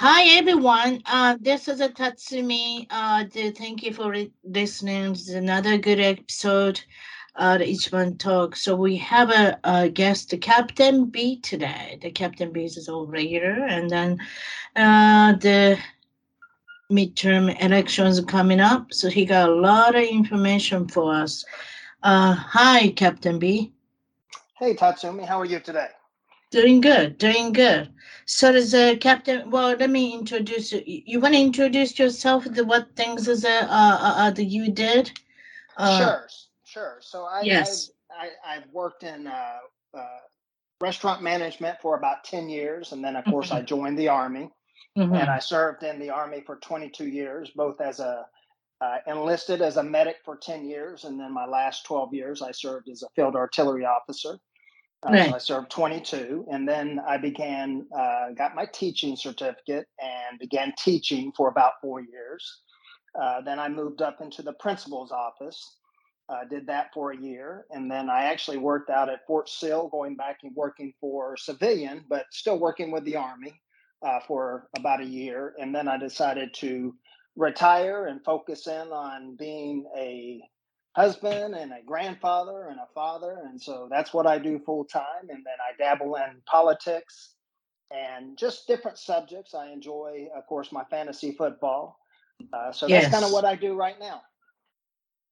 Hi everyone, uh, this is Tatsumi. Uh, thank you for listening. This is another good episode of Ichiban Talk. So we have a, a, guest, Captain B today. The Captain B is all regular, and then uh, the midterm elections coming up. So he got a lot of information for us. Uh, hi, Captain B. Hey Tatsumi, how are you today? Doing good, doing good. So does uh, Captain? Well, let me introduce you. You want to introduce yourself? The what things is uh, uh, uh that you did? Uh, sure, sure. So I yes, I, I have worked in uh, uh, restaurant management for about ten years, and then of course mm-hmm. I joined the army, mm-hmm. and I served in the army for twenty two years, both as a uh, enlisted as a medic for 10 years and then my last 12 years i served as a field artillery officer uh, right. So I served 22, and then I began, uh, got my teaching certificate, and began teaching for about four years. Uh, then I moved up into the principal's office, uh, did that for a year, and then I actually worked out at Fort Sill, going back and working for civilian, but still working with the Army uh, for about a year. And then I decided to retire and focus in on being a husband and a grandfather and a father. And so that's what I do full time. And then I dabble in politics and just different subjects. I enjoy, of course, my fantasy football. Uh, so yes. that's kind of what I do right now.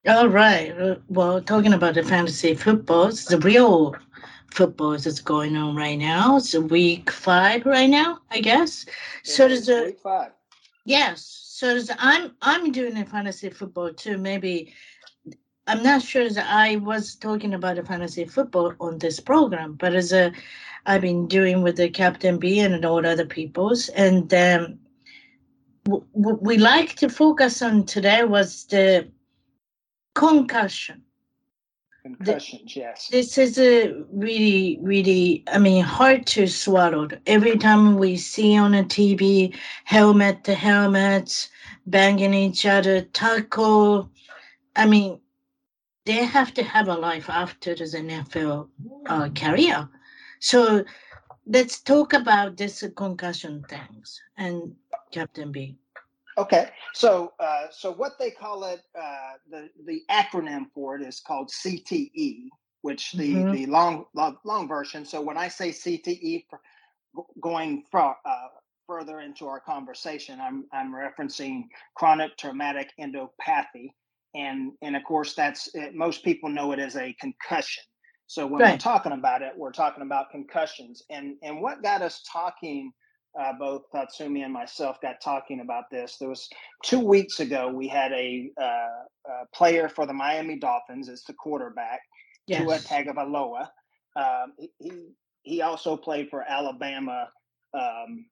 All right. Uh, well, talking about the fantasy football, it's the real football that's going on right now. It's week five right now, I guess. so does a week five. Yes. So does I'm I'm doing a fantasy football too. Maybe I'm not sure that I was talking about the fantasy football on this program, but as a I've been doing with the Captain B and all other peoples, and um, w- w- we like to focus on today was the concussion. Concussions, the, yes. This is a really, really, I mean, hard to swallow. Every time we see on a TV, helmet to helmets, banging each other, tackle. I mean, they have to have a life after the NFL uh, career. So let's talk about this concussion things and Captain B. Okay, so uh, so what they call it, uh, the the acronym for it is called CTE, which the mm-hmm. the long, long, long version. So when I say CTE, for going for, uh, further into our conversation, I'm I'm referencing chronic traumatic endopathy, and and of course that's it, most people know it as a concussion so when right. we're talking about it we're talking about concussions and and what got us talking uh, both tatsumi and myself got talking about this there was two weeks ago we had a, uh, a player for the miami dolphins it's the quarterback yes. Tua Tagovailoa. Um, he he also played for alabama um,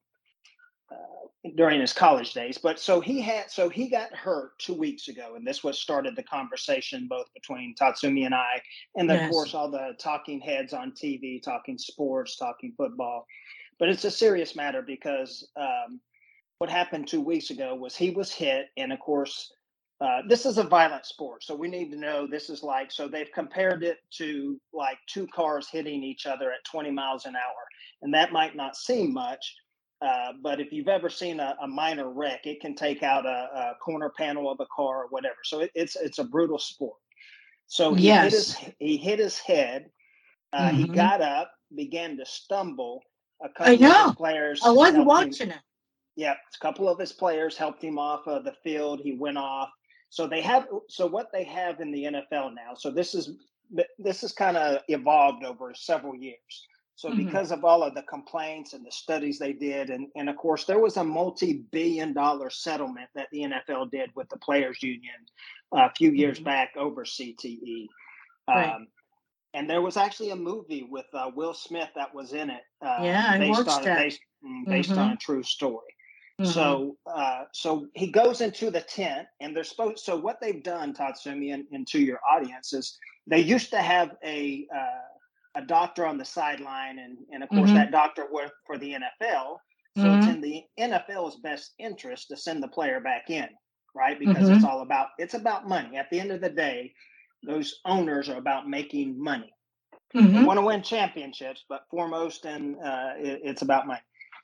during his college days. But so he had, so he got hurt two weeks ago, and this was started the conversation both between Tatsumi and I, and yes. of course all the talking heads on TV, talking sports, talking football. But it's a serious matter because um, what happened two weeks ago was he was hit, and of course. Uh, this is a violent sport, so we need to know this is like. So they've compared it to like two cars hitting each other at 20 miles an hour, and that might not seem much, uh, but if you've ever seen a, a, minor wreck, it can take out a, a, corner panel of a car or whatever. So it, it's it's a brutal sport. So he yes. hit his he hit his head. Uh, mm-hmm. He got up, began to stumble. A couple I know. Of his players. I wasn't watching him. it. Yeah, a couple of his players helped him off of the field. He went off. So they have. So what they have in the NFL now. So this is this has kind of evolved over several years. So mm-hmm. because of all of the complaints and the studies they did, and, and of course there was a multi-billion dollar settlement that the NFL did with the players union uh, a few years mm-hmm. back over CTE. Right. Um, and there was actually a movie with uh, Will Smith that was in it. Uh, yeah, I based watched on, that. Based, mm, based mm-hmm. on a true story. Mm-hmm. So, uh, so he goes into the tent, and they're supposed. So, what they've done, Tatsumi, and, and to your audience, is they used to have a uh, a doctor on the sideline, and and of course mm-hmm. that doctor worked for the NFL. So mm-hmm. it's in the NFL's best interest to send the player back in, right? Because mm-hmm. it's all about it's about money. At the end of the day, those owners are about making money. Mm-hmm. They want to win championships, but foremost, and uh, it, it's about money.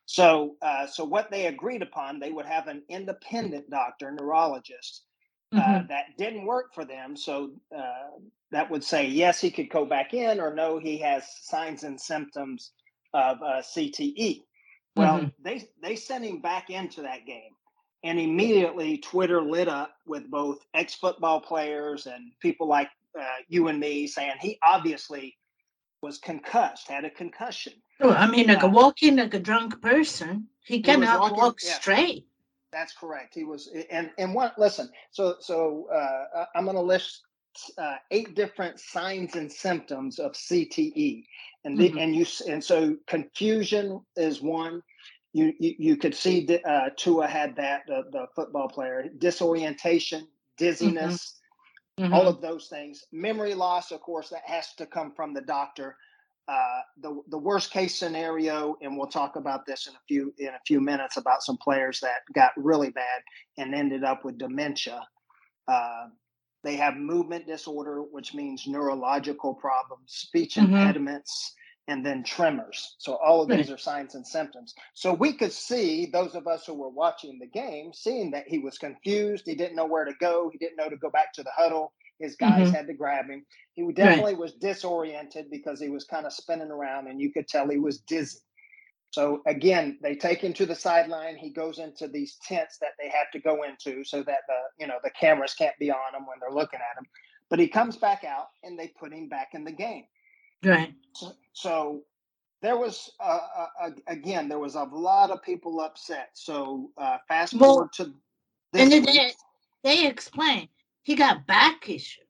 So, uh, so what they agreed upon, they would have an independent doctor, neurologist, mm-hmm. that didn't work for them. So uh, that would say yes, he could go back in, or no, he has signs and symptoms of uh, CTE. Well, mm-hmm. they they sent him back into that game, and immediately Twitter lit up with both ex football players and people like uh, you and me saying he obviously was concussed, had a concussion. Oh, I mean, like uh, a walking like a drunk person, he cannot walking, walk yeah, straight. That's correct. He was, and and what? Listen, so so uh, I'm going to list uh, eight different signs and symptoms of CTE, and the, mm-hmm. and you and so confusion is one. You you, you could see uh, Tua had that the, the football player disorientation, dizziness. Mm-hmm mm-hmm. all of those things. Memory loss, of course, that has to come from the doctor. Uh, the the worst case scenario, and we'll talk about this in a few in a few minutes about some players that got really bad and ended up with dementia. Uh, they have movement disorder, which means neurological problems, speech mm-hmm. impediments, and then tremors. So all of these are signs and symptoms. So we could see those of us who were watching the game, seeing that he was confused. He didn't know where to go. He didn't know to go back to the huddle. His guys mm-hmm. had to grab him. He definitely right. was disoriented because he was kind of spinning around, and you could tell he was dizzy. So again, they take him to the sideline. He goes into these tents that they have to go into so that the you know the cameras can't be on him when they're looking at him. But he comes back out, and they put him back in the game. Right. So, so there was uh, uh, again there was a lot of people upset. So uh, fast well, forward to this and they they explain he got back issue.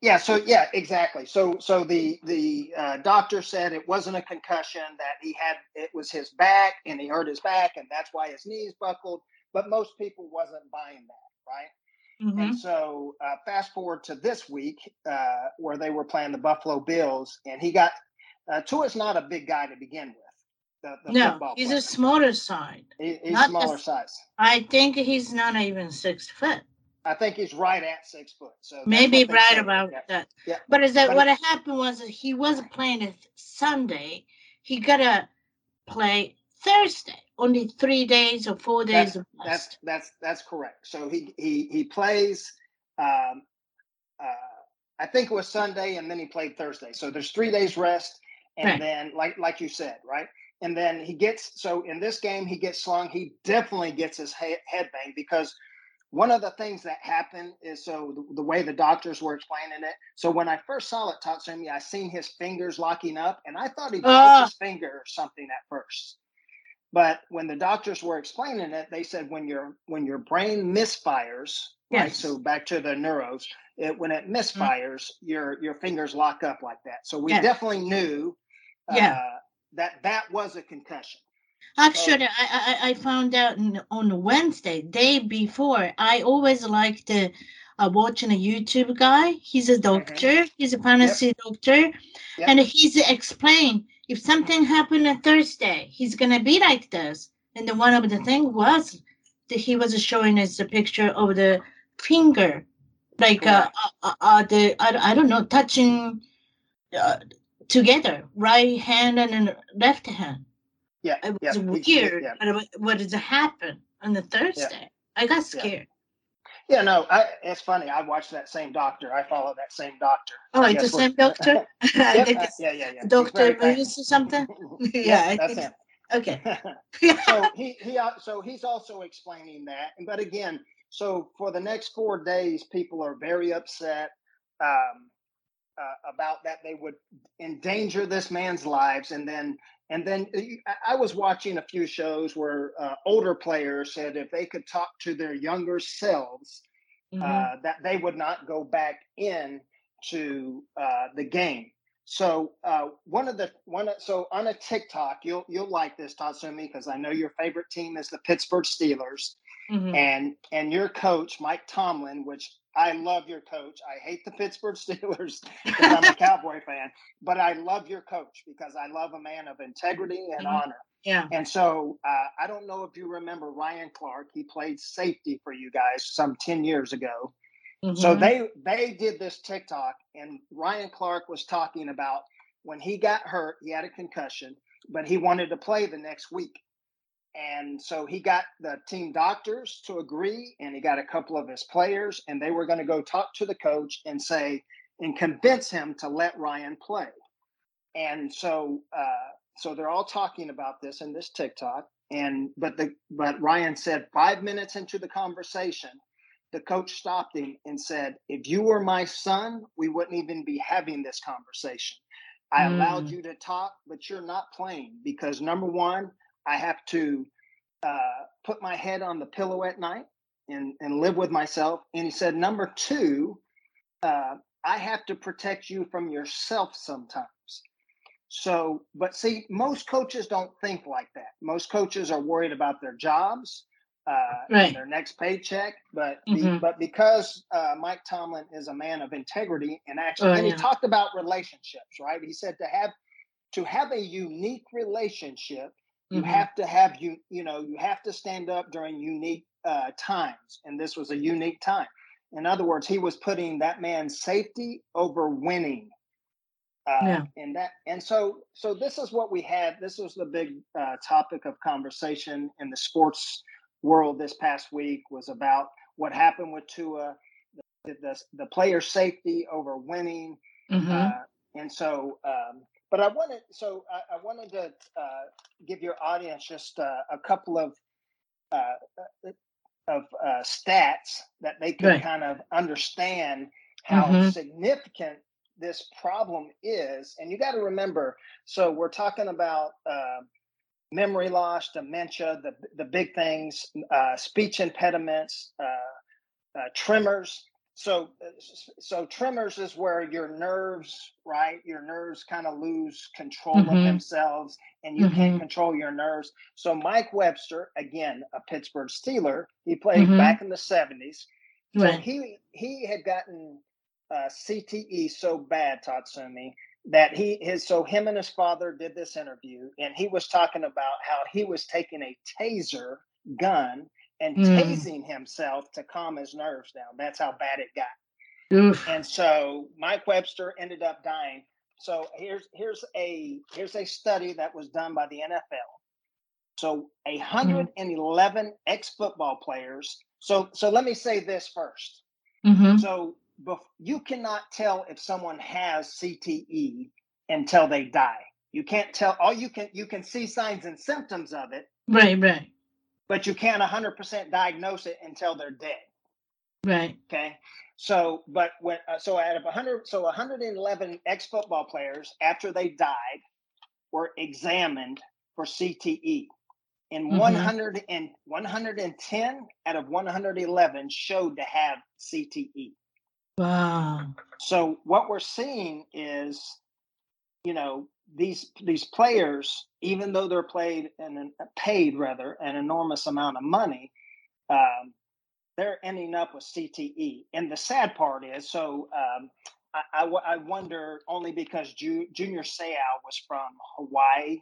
Yeah. So yeah, exactly. So so the the uh, doctor said it wasn't a concussion that he had. It was his back, and he hurt his back, and that's why his knees buckled. But most people wasn't buying that, right? Mm-hmm. And so, uh, fast forward to this week uh, where they were playing the Buffalo Bills, and he got uh, Tua's not a big guy to begin with. The, the no, he's player. a smaller side. He, he's not smaller size. I think he's not even six foot. I think he's right at six foot. So maybe right say. about yeah. that. Yeah. But is that but what happened was that he wasn't playing it Sunday. He got to play Thursday only three days or four days that's, of rest. That's that's that's correct. So he he he plays. Um, uh, I think it was Sunday, and then he played Thursday. So there's three days rest, and right. then like like you said, right? And then he gets so in this game he gets slung. He definitely gets his head, head banged because one of the things that happened is so the, the, way the doctors were explaining it. So when I first saw it, Tatsumi, I seen his fingers locking up, and I thought he broke uh. his finger or something at first. But when the doctors were explaining it, they said when your when your brain misfires, yes. right? So back to the neuros, it, when it mm-hmm. misfires, mm-hmm. your your fingers lock up like that. So we yes. definitely knew, uh, yeah. that that was a concussion. Actually, I, I I found out on Wednesday, day before. I always like to uh, watching a YouTube guy. He's a mm-hmm. doctor. Mm-hmm. He's a fantasy yep. doctor, yep. and he's explained if something happened on Thursday, he's gonna be like this. And then one of the thing was that he was showing us a picture of the finger, like uh, uh, uh, the I, I don't know, touching uh, together, right hand and left hand. Yeah, it was yeah, weird. Yeah. What did it happen on the Thursday? Yeah. I got scared. Yeah, no, I, it's funny. I watched that same doctor. I follow that same doctor. Oh, it's the same doctor? yep, uh, yeah, yeah, yeah. Doctor Lewis or something? yeah, that's him. Okay. so he he so he's also explaining that, but again, so for the next four days, people are very upset um, uh, about that they would endanger this man's lives, and then and then uh, I was watching a few shows where uh, older players said if they could talk to their younger selves, mm-hmm. uh, that they would not go back in to uh, the game. So uh, one of the one so on a TikTok, you'll you'll like this Tatsumi because I know your favorite team is the Pittsburgh Steelers, mm-hmm. and and your coach Mike Tomlin, which I love your coach. I hate the Pittsburgh Steelers because I'm a Cowboy fan, but I love your coach because I love a man of integrity and mm-hmm. honor. Yeah. And so uh, I don't know if you remember Ryan Clark. He played safety for you guys some ten years ago. Mm-hmm. So they they did this TikTok, and Ryan Clark was talking about when he got hurt, he had a concussion, but he wanted to play the next week. And so he got the team doctors to agree, and he got a couple of his players, and they were going to go talk to the coach and say and convince him to let Ryan play. And so, uh, so they're all talking about this in this TikTok. And but the but Ryan said five minutes into the conversation, the coach stopped him and said, If you were my son, we wouldn't even be having this conversation. I mm. allowed you to talk, but you're not playing because number one, I have to uh, put my head on the pillow at night and, and live with myself. And he said, number two, uh, I have to protect you from yourself sometimes. So, but see, most coaches don't think like that. Most coaches are worried about their jobs uh, right. their next paycheck. But mm-hmm. the, but because uh, Mike Tomlin is a man of integrity and actually, oh, and he talked about relationships, right? He said to have to have a unique relationship, you mm-hmm. have to have you you know you have to stand up during unique uh, times, and this was a unique time. In other words, he was putting that man's safety over winning. Uh, yeah. And that, and so, so this is what we had. This was the big uh, topic of conversation in the sports world this past week was about what happened with Tua, the the, the player safety over winning, mm-hmm. uh, and so. Um, but I wanted so I, I wanted to uh, give your audience just uh, a couple of uh, uh, of uh, stats that they can right. kind of understand how mm-hmm. significant this problem is. And you got to remember, so we're talking about memory loss, dementia, the, the big things, uh, speech impediments, uh, uh, tremors. So, so tremors is where your nerves, right? Your nerves kind of lose control mm-hmm. of themselves, and you mm-hmm. can't control your nerves. So, Mike Webster, again, a Pittsburgh Steeler, he played mm-hmm. back in the seventies. So right. he he had gotten uh, CTE so bad, Tatsumi, that he his so him and his father did this interview and he was talking about how he was taking a taser gun and mm. tasing himself to calm his nerves down that's how bad it got Oof. and so mike webster ended up dying so here's here's a here's a study that was done by the nfl so 111 mm. ex-football players so so let me say this 1st mm-hmm. so you cannot tell if someone has CTE until they die. You can't tell. All you can you can see signs and symptoms of it. Right, right. But you can't 100% diagnose it until they're dead. Right. Okay. So, but when uh, so out of 100, so 111 ex football players after they died were examined for CTE. And mm-hmm. 100 and 110 out of 111 showed to have CTE. Wow. So what we're seeing is, you know, these these players, even though they're played and paid rather an enormous amount of money, um, they're ending up with CTE. And the sad part is, so um, I, I, I, wonder only because Ju, Junior Seau was from Hawaii,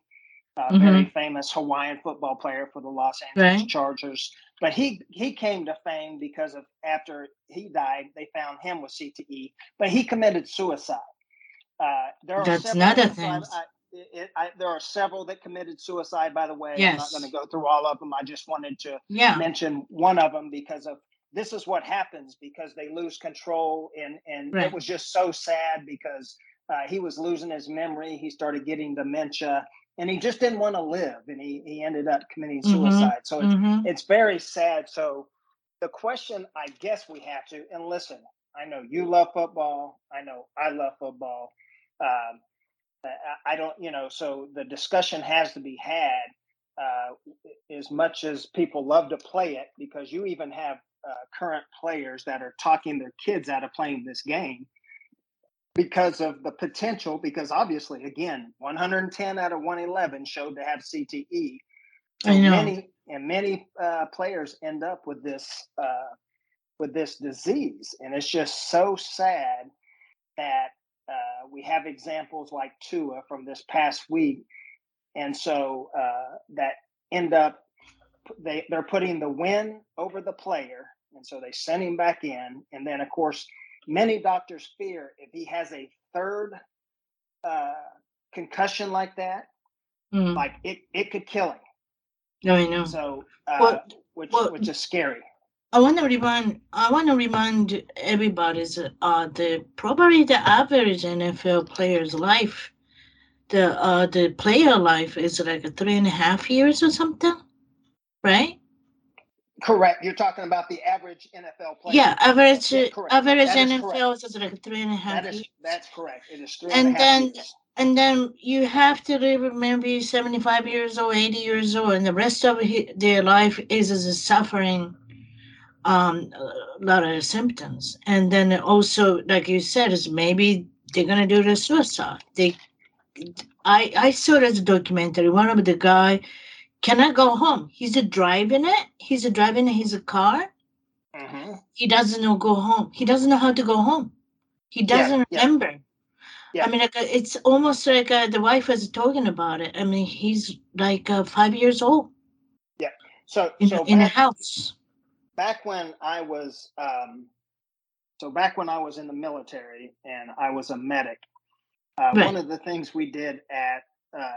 a mm-hmm. very famous Hawaiian football player for the Los Angeles right. Chargers. But he he came to fame because of after he died, they found him with CTE, but he committed suicide. Uh, there are That's another thing. It, I, there are several that committed suicide. By the way, yes. I'm not going to go through all of them. I just wanted to yeah. mention one of them because of this is what happens because they lose control, and and right. it was just so sad because uh, he was losing his memory. He started getting dementia, and he just didn't want to live and he, he ended up committing mm-hmm. suicide mm-hmm. so it's, mm-hmm. it's very sad so the question I guess we have to, and listen, I know you love football. I know I love football. Um, I don't, you know, so the discussion has to be had uh, as much as people love to play it, because you even have uh, current players that are talking their kids out of playing this game because of the potential. Because obviously, again, 110 out of 111 showed to have CTE. Know. Many and many uh, players end up with this uh, with this disease, and it's just so sad that uh, we have examples like Tua from this past week, and so uh, that end up they they're putting the win over the player, and so they send him back in, and then of course many doctors fear if he has a third uh, concussion like that, mm. like it it could kill him. No, I know. So, uh, well, which well, which is scary. I want to remind I want to remind everybody that uh, the probably the average NFL player's life, the uh, the player life is like three and a half years or something, right? Correct. You're talking about the average NFL player. Yeah, average average NFL is, is like three and a half that is, years. That's correct. It is three and, and then years. and then you have to live maybe 75 years old 80 years old and the rest of their life is, is suffering um, a lot of symptoms. And then also, like you said, is maybe they're gonna do the suicide. They, I, I saw this documentary. One of the guy cannot go home. He's driving it. He's driving his car. Mm-hmm. He doesn't know go home. He doesn't know how to go home. He doesn't yeah, remember. Yeah. I mean, like it's almost like uh, the wife was talking about it. I mean, he's like uh, five years old. Yeah. So in, so in back, a house back when I was um, so back when I was in the military and I was a medic, uh, right. one of the things we did at uh,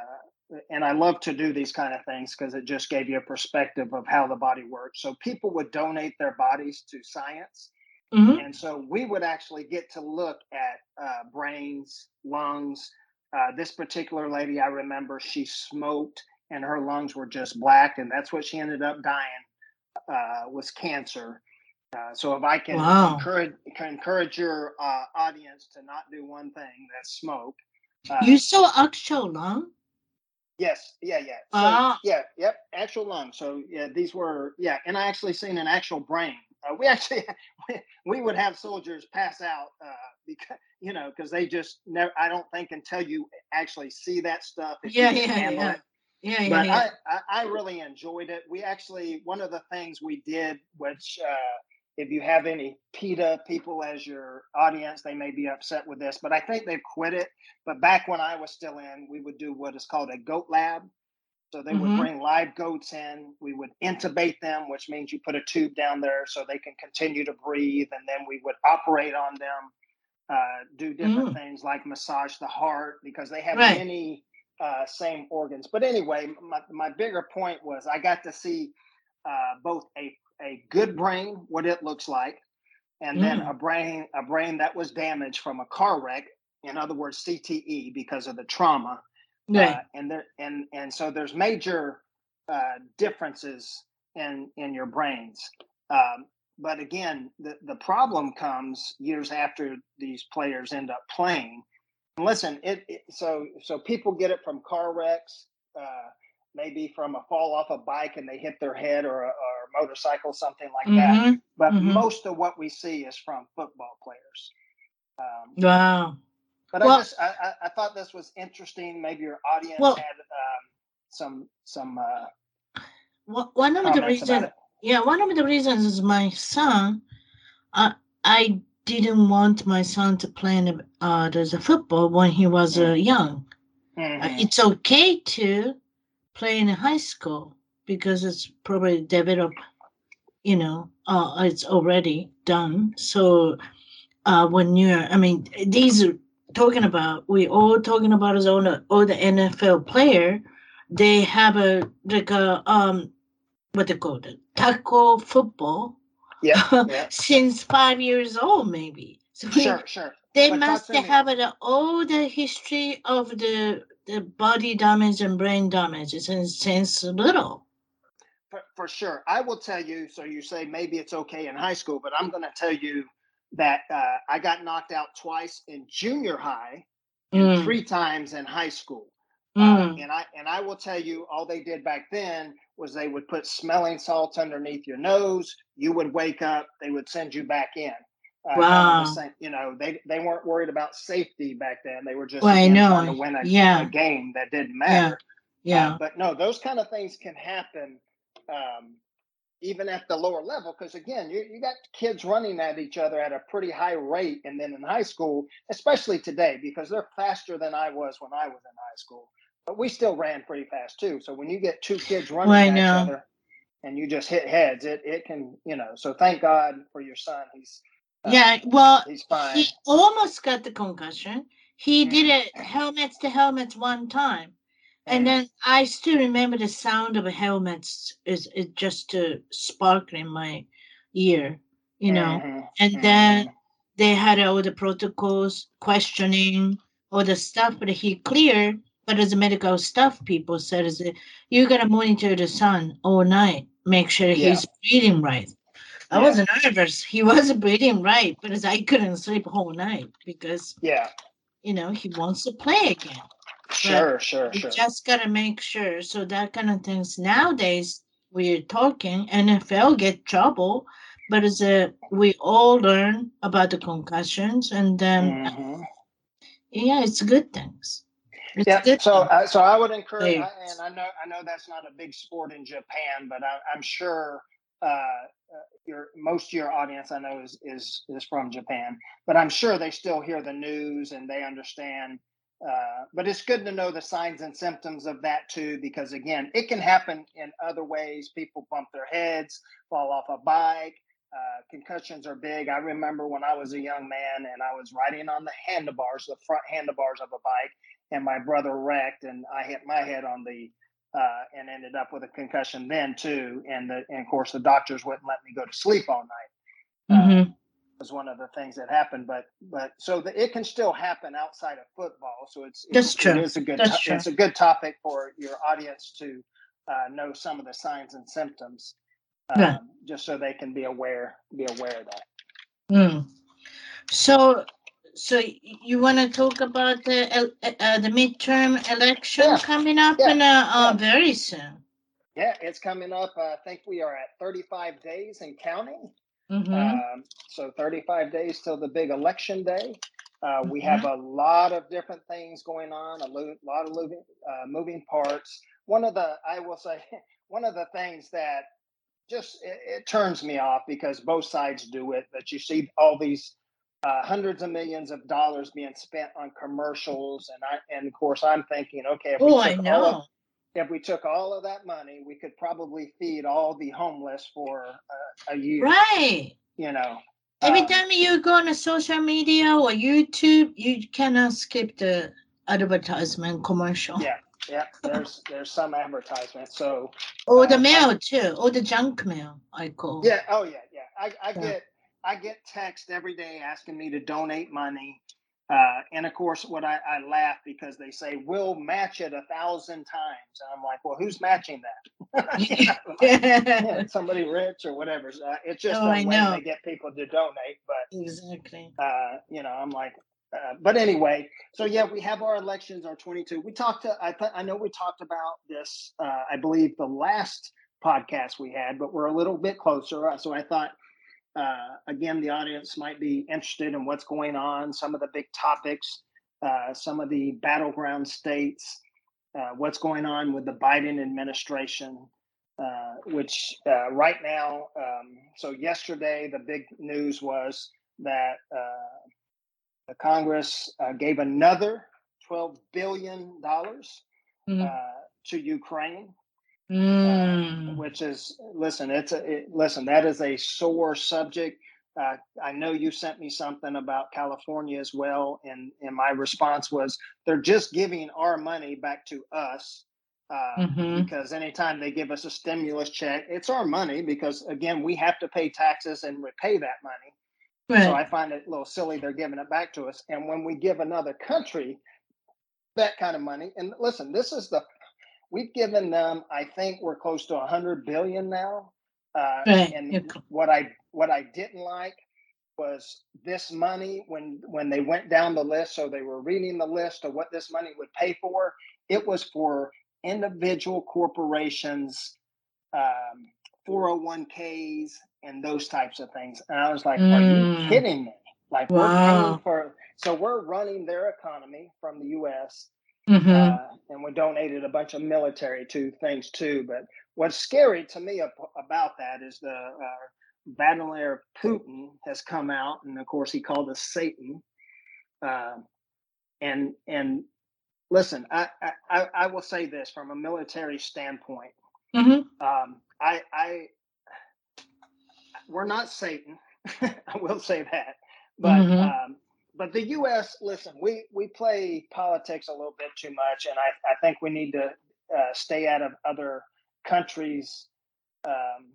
and I love to do these kind of things because it just gave you a perspective of how the body works. So people would donate their bodies to science. Mm-hmm. And so we would actually get to look at uh, brains, lungs. Uh, this particular lady, I remember she smoked and her lungs were just black, and that's what she ended up dying uh, was cancer. Uh, so if I can wow. encourage can encourage your uh, audience to not do one thing, that's smoke. Uh, you saw actual lung? Yes, yeah, yeah. So, ah. yeah, yep, actual lung. So yeah, these were yeah, and I actually seen an actual brain. Uh, we actually we would have soldiers pass out uh, because you know because they just never. I don't think until you actually see that stuff. yeah, yeah, yeah. It, yeah, yeah, but yeah. I, I, I really enjoyed it. We actually one of the things we did, which uh, if you have any PETA people as your audience, they may be upset with this, but I think they've quit it. But back when I was still in, we would do what is called a goat lab. So they mm-hmm. would bring live goats in. We would intubate them, which means you put a tube down there so they can continue to breathe, and then we would operate on them, uh, do different mm. things like massage the heart because they have right. many uh, same organs. But anyway, my, my bigger point was I got to see uh, both a, a good brain, what it looks like, and mm. then a brain a brain that was damaged from a car wreck. In other words, CTE because of the trauma. Right. Uh, and there and and so there's major uh, differences in in your brains. Um, but again, the, the problem comes years after these players end up playing listen, it, it, so so people get it from car wrecks, uh, maybe from a fall off a bike and they hit their head or a, or a motorcycle, something like mm-hmm. that. But mm-hmm. most of what we see is from football players. Um, wow. But well, I just I, I, thought this was interesting. Maybe your audience well, had um, some some. Uh, one of the reasons, yeah, one of the reasons is my son. Uh, I didn't want my son to play uh, as a football when he was uh, mm-hmm. young. Mm-hmm. Uh, it's okay to play in high school because it's probably developed, you know, uh, it's already done. So uh, when you're, I mean, these are talking about, we all talking about as all the, all the NFL player, they have a, like a, um, what they call it, tackle football yeah, yeah. since five years old, maybe. So sure, sure. They but must have an, all the history of the the body damage and brain damage since since little. for, for sure. I will tell you. So you say maybe it's okay in high school, but I'm going to tell you that uh, I got knocked out twice in junior high, and Mm, three times in high school. Uh, mm. and I and I will tell you, all they did back then was they would put smelling salts underneath your nose. You would wake up. They would send you back in. Uh, kind of the Wow. same- you know, they they weren't worried about safety back then. They were just Well, I again, trying to win a, Yeah. a game that didn't Yeah. matter. Yeah. Uh, but no, those kind of things can happen um, even at the lower level. Because again, you, you got kids running at each other at a pretty high rate. And then in high school, especially today, because they're faster than I was when I was in high school. But we still ran pretty fast too. So when you get two kids running Well, at each other and you just hit heads, it, it can, you know. So thank God for your son. He's uh, Yeah. Well, he's fine. he almost got the concussion. He did Mhm. it helmets to helmets one time. And then I still remember the sound of a helmets is it just uh, sparked in my ear, you know. Mhm, And then mhm. they had all the protocols, questioning, all the stuff, but he cleared. But as a medical staff, people said, is you gotta monitor the son all night, make sure Yeah. he's breathing right. I Yeah. was nervous. He was breathing right, but as I couldn't sleep whole night because yeah, you know he wants to play again. sure, sure, You sure. just gotta make sure. So that kind of things nowadays we're talking NFL get trouble, but as a we all learn about the concussions and then Mhm. yeah, it's good things. It's Yeah. good. So, uh, so I would encourage, I, and I know, I know that's not a big sport in Japan, but I, I'm sure uh, uh, your most of your audience I know is is is from Japan. But I'm sure they still hear the news and they understand. Uh, but it's good to know the signs and symptoms of that too, because again, it can happen in other ways. People bump their heads, fall off a bike. Uh, concussions are big. I remember when I was a young man and I was riding on the handlebars, the front handlebars of a bike, and my brother wrecked, and I hit my head on the uh, and ended up with a concussion then too. And the and of course the doctors wouldn't let me go to sleep all night. Uh, Mhm. was one of the things that happened. But but so the, it can still happen outside of football. So it's, That's it's true. It is a good That's to- true. it's a good topic for your audience to uh, know some of the signs and symptoms, um, Yeah. just so they can be aware be aware of that. Mm. So, so you want to talk about the uh, uh, the midterm election Yeah. coming up Yeah. in uh, uh, very soon? Yeah, it's coming up. Uh, I think we are at 35 days and counting. Mm-hmm. Um, so 35 days till the big election day. Uh, we Mm-hmm. have a lot of different things going on, a lo- lot of moving, uh, moving parts. One of the, I will say, one of the things that just it, it turns me off because both sides do it. That you see all these uh, hundreds of millions of dollars being spent on commercials, and I, and of course, I'm thinking, okay, if we oh, I took all of know. if we took all of that money, we could probably feed all the homeless for uh, a year. Right. You know, Every Um, time you go on a social media or YouTube, you cannot skip the advertisement commercial. Yeah. yeah, there's there's some advertisement. So Or the Uh, mail too, or the junk mail. I call. yeah, oh yeah, yeah. I, I Yeah. get I get text every day asking me to donate money. Uh, and of course, what I, I laugh because they say we'll match it a thousand times, and I'm like, well, who's matching that? You know, yeah, somebody rich or whatever. So, uh, it's just Oh, a I way know. they get people to donate. But exactly. uh, you know, I'm like, uh, but anyway, so yeah, we have our elections, our 22. We talked to, I, th- I know we talked about this, uh, I believe the last podcast we had, but we're a little bit closer. Uh, So I thought, uh, again, the audience might be interested in what's going on, some of the big topics, uh, some of the battleground states, uh, what's going on with the Biden administration. Uh, which uh, right now, um, so yesterday, the big news was that uh, the Congress uh, gave another $12 billion Mm. uh, to Ukraine, Mm. which is, listen, it's a, it, listen, that is a sore subject. Uh, I know you sent me something about California as well, and, and my response was they're just giving our money back to us uh, Mhm. because anytime they give us a stimulus check, it's our money because again we have to pay taxes and repay that money. So I find it a little silly they're giving it back to us. And when we give another country that kind of money, and listen, this is the we've given them. I think we're close to a hundred billion now. Uh, right. And what I what I didn't like was this money when when they went down the list. So they were reading the list of what this money would pay for. It was for individual corporations, um, 401ks, and those types of things. And I was like, mm. are you mm. kidding me? Like wow. we're paying for so we're running their economy from the U.S. Mm-hmm. Uh, and we donated a bunch of military to things too. But what's scary to me about that is the uh, Vladimir Putin has come out, and of course he called us Satan. Uh, and and listen, I, I I will say this from a military standpoint. Mm-hmm. Um, I I we're not Satan. I will say that, but mm-hmm. um, but the U.S. Listen, we we play politics a little bit too much, and I I think we need to uh, stay out of other countries' um,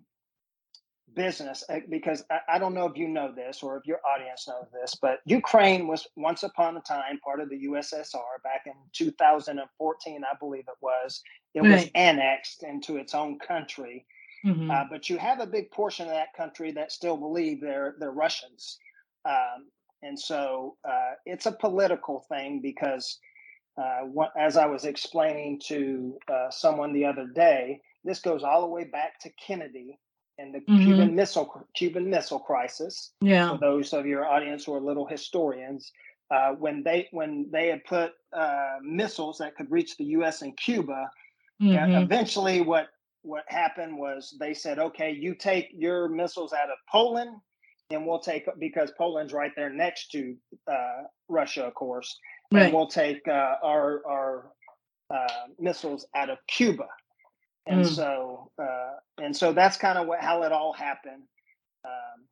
business uh, because I, I, don't know if you know this or if your audience knows this, but Ukraine was once upon a time part of the USSR back in 2014, I believe it was. It right. was annexed into its own country. Mm-hmm. Uh, but you have a big portion of that country that still believe they're they're Russians, um, and so uh, it's a political thing because, uh, what, as I was explaining to uh, someone the other day, this goes all the way back to Kennedy and the mm-hmm. Cuban Missile Cuban Missile Crisis. Yeah. For those of your audience who are little historians, uh, when they when they had put uh, missiles that could reach the U.S. and Cuba, mm-hmm. eventually what what happened was they said, okay, you take your missiles out of Poland, and we'll take because Poland's right there next to uh, Russia, of course, right. and we'll take uh, our our uh, missiles out of Cuba and mm. so uh, and so that's kind of what how it all happened um,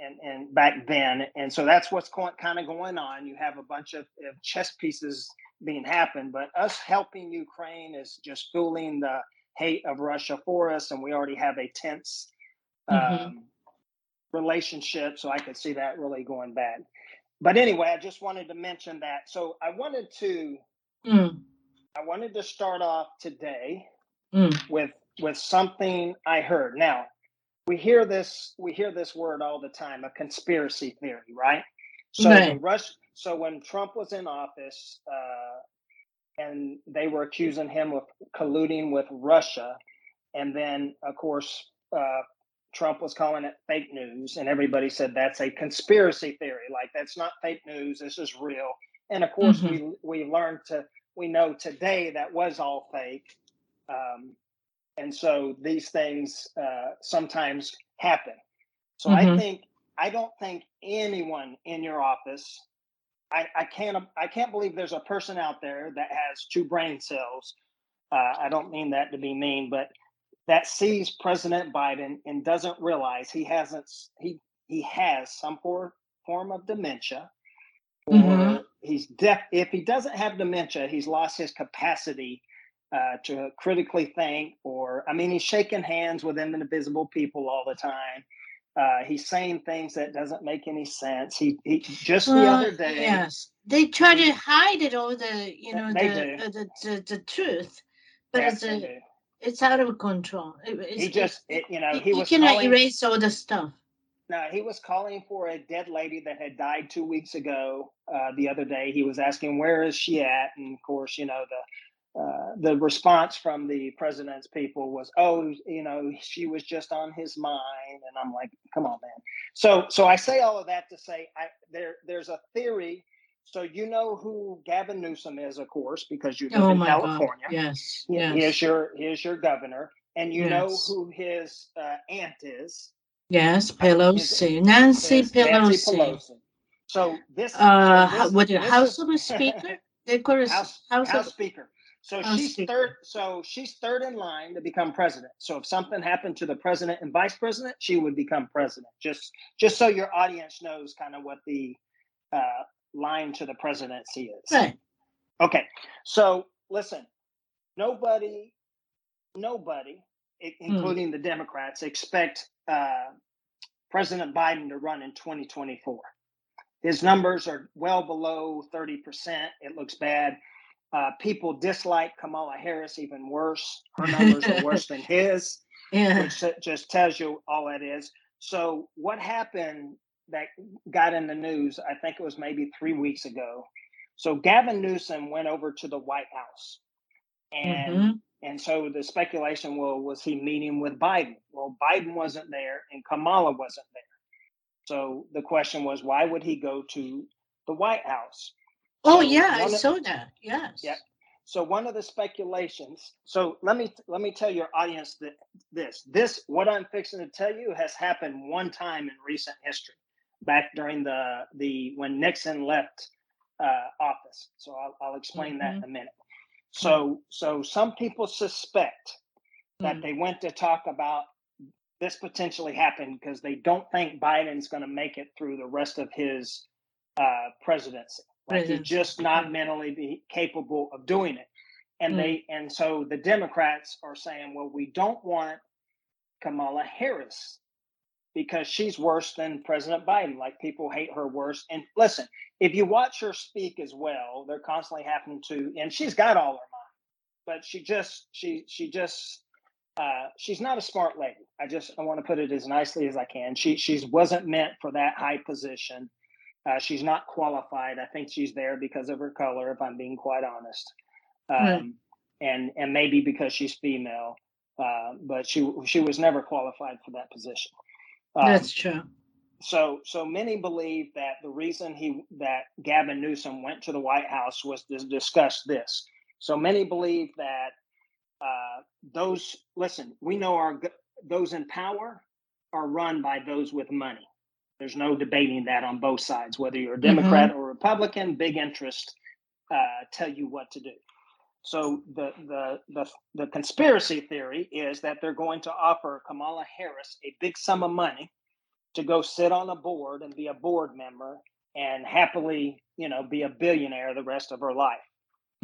and and back then and so that's what's going, kind of going on you have a bunch of, of chess pieces being happened but us helping ukraine is just fueling the hate of russia for us and we already have a tense mm-hmm. Relationship so i could see that really going bad but anyway i just wanted to mention that so i wanted to mm. i wanted to start off today mm. with with something I heard. Now, we hear this we hear this word all the time, a conspiracy theory, right? So right. Rush, so when Trump was in office, uh, and they were accusing him of colluding with Russia, and then of course uh, Trump was calling it fake news, and everybody said that's a conspiracy theory. Like that's not fake news. This is real. And of course, mm-hmm. we we learned to we know today that was all fake. Um, and so these things uh, sometimes happen. So mm-hmm. I think I don't think anyone in your office. I, I can't I can't believe there's a person out there that has two brain cells. Uh, I don't mean that to be mean, but that sees President Biden and doesn't realize he hasn't he he has some form form of dementia, or mm-hmm. he's deaf. If he doesn't have dementia, he's lost his capacity uh, to critically think, or I mean, he's shaking hands with invisible people all the time. Uh, he's saying things that doesn't make any sense. He, he just well, the other day. Yes, they try to hide it all the you know the, uh, the, the, the truth, but yes, it's a, it's out of control. It, he just it, you know he, was cannot calling, erase all the stuff. No, he was calling for a dead lady that had died two weeks ago. Uh, the other day, he was asking where is she at, and of course, you know the uh, the response from the president's people was, "Oh, you know, she was just on his mind," and I'm like, "Come on, man." So, so I say all of that to say, I, there, there's a theory. So you know who Gavin Newsom is, of course, because you live oh in California. God. Yes, he, yes. He is your he is your governor, and you yes. know who his uh, aunt is. Yes, Pelosi, his, Nancy, Pelosi. Nancy Pelosi. So this, uh, so this, what, this House of Speaker? They call House, House, House of, Speaker. So oh, she's third. So she's third in line to become president. So if something happened to the president and vice president, she would become president. Just just so your audience knows kind of what the uh, line to the presidency is. Right. Okay. So listen, nobody, nobody, hmm. including mm. the Democrats, expect uh, President Biden to run in 2024. His numbers are well below 30%. It looks bad Uh, people dislike Kamala Harris even worse. Her numbers are worse than his, Yeah. which just tells you all that is. So, what happened that got in the news? I think it was maybe three weeks ago. So, Gavin Newsom went over to the White House, and Mhm. and so the speculation, well, was he meeting with Biden? Well, Biden wasn't there, and Kamala wasn't there. So the question was, why would he go to the White House? Oh So yeah, I saw that. Yes. Yeah. So one of the speculations. So let me let me tell your audience that this this what I'm fixing to tell you has happened one time in recent history, back during the the when Nixon left uh, office. So I'll, I'll explain that in a minute. So so some people suspect that Mm. they went to talk about this potentially happened because they don't think Biden's going to make it through the rest of his uh, presidency. Like he's just not mentally be capable of doing it. And they and so the Democrats are saying, well, we don't want Kamala Harris because she's worse than President Biden. Like people hate her worse. And listen, if you watch her speak as well, they're constantly having to, and she's got all her mind, but she just she she just uh, she's not a smart lady. I just I want to put it as nicely as I can. She she's wasn't meant for that high position. Uh, she's not qualified. I think she's there because of her color, if I'm being quite honest, um, Right. and and maybe because she's female. Uh, but she she was never qualified for that position. Um, That's true. so so many believe that the reason he that Gavin Newsom went to the White House was to discuss this. So many believe that uh, those listen. We know our those in power are run by those with money. There's no debating that on both sides, whether you're a Democrat or Republican. Big interest uh, tell you what to do. So the, the the the conspiracy theory is that they're going to offer Kamala Harris a big sum of money to go sit on a board and be a board member and happily, you know, be a billionaire the rest of her life.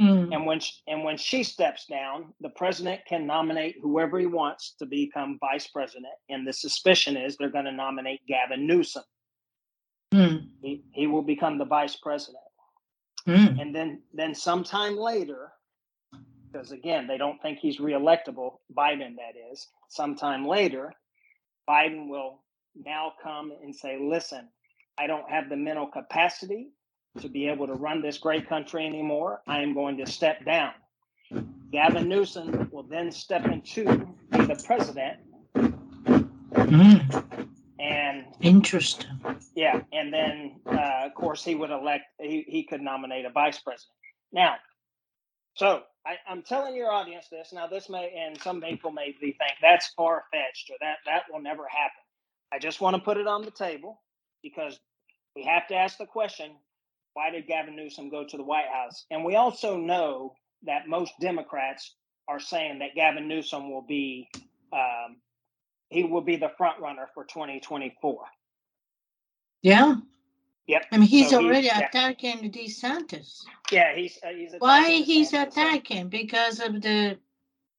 Mm. And when she, and when she steps down, the president can nominate whoever he wants to become vice president. And the suspicion is they're going to nominate Gavin Newsom. Mm. He, he will become the vice president. Mm. And then then sometime later, because again they don't think he's reelectable, Biden that is. Sometime later, Biden will now come and say, "Listen, I don't have the mental capacity to be able to run this great country anymore. I am going to step down." Gavin Newsom will then step into be the president, Mm. and Interesting. Yeah, and then uh, of course he would elect. He, he could nominate a vice president. Now, so I, I'm telling your audience this. Now, this may and some people may be think that's far fetched or that that will never happen. I just want to put it on the table because we have to ask the question: Why did Gavin Newsom go to the White House? And we also know that most Democrats are saying that Gavin Newsom will be um, he will be the front runner for 2024. Yeah. Yep. I mean, he's So already yeah. attacking DeSantis. Yeah, he's uh, he's Why he's attacking? Because of the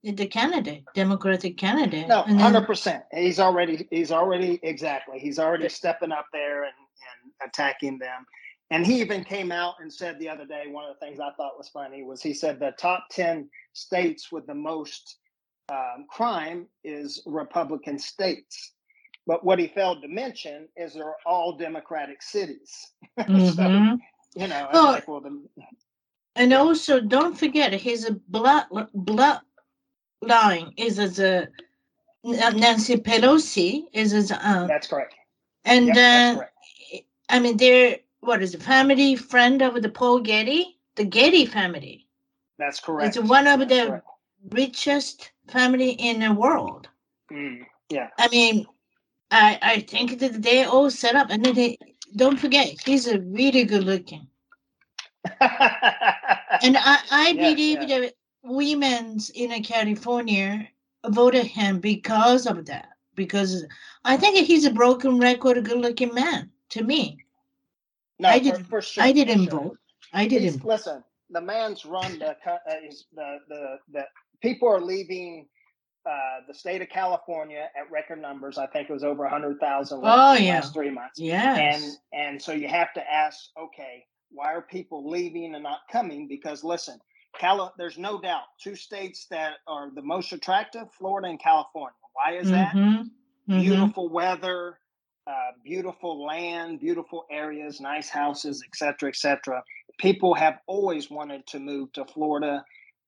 the candidate, Democratic candidate. No, hundred percent. He's already he's already exactly. He's already Yeah. stepping up there and, and attacking them. And he even came out and said the other day, one of the things I thought was funny was he said the top ten states with the most um, crime is Republican states. But what he failed to mention is they're all Democratic cities. so, Mhm. you know, Well, like, well, the, And also, don't forget his blood blood line is as a Nancy Pelosi is as uh, that's correct. and Yep, uh, correct. I mean they're what is it family friend of the Paul Getty the Getty family That's correct. it's one of That's the correct. richest family in the world Mm, yeah. I mean I I think that they all set up and then they don't forget he's a really good looking and I, I Yeah, believe yeah. that women's in California voted him because of that. Because I think he's a broken record, good looking man to me. no, I didn't- for sure. I didn't sure. vote. I didn't. listen. The man's run the uh, is the the the people are leaving uh, the state of California at record numbers. I think it was over hundred thousand. Oh, in the yeah. last three months. Yes. And and so you have to ask, okay, why are people leaving and not coming? Because listen, Cali- there's no doubt two states that are the most attractive Florida and California. Why is that? Mm-hmm. Mm-hmm. Beautiful weather, uh, beautiful land, beautiful areas, nice houses, etc., etc. People have always wanted to move to Florida,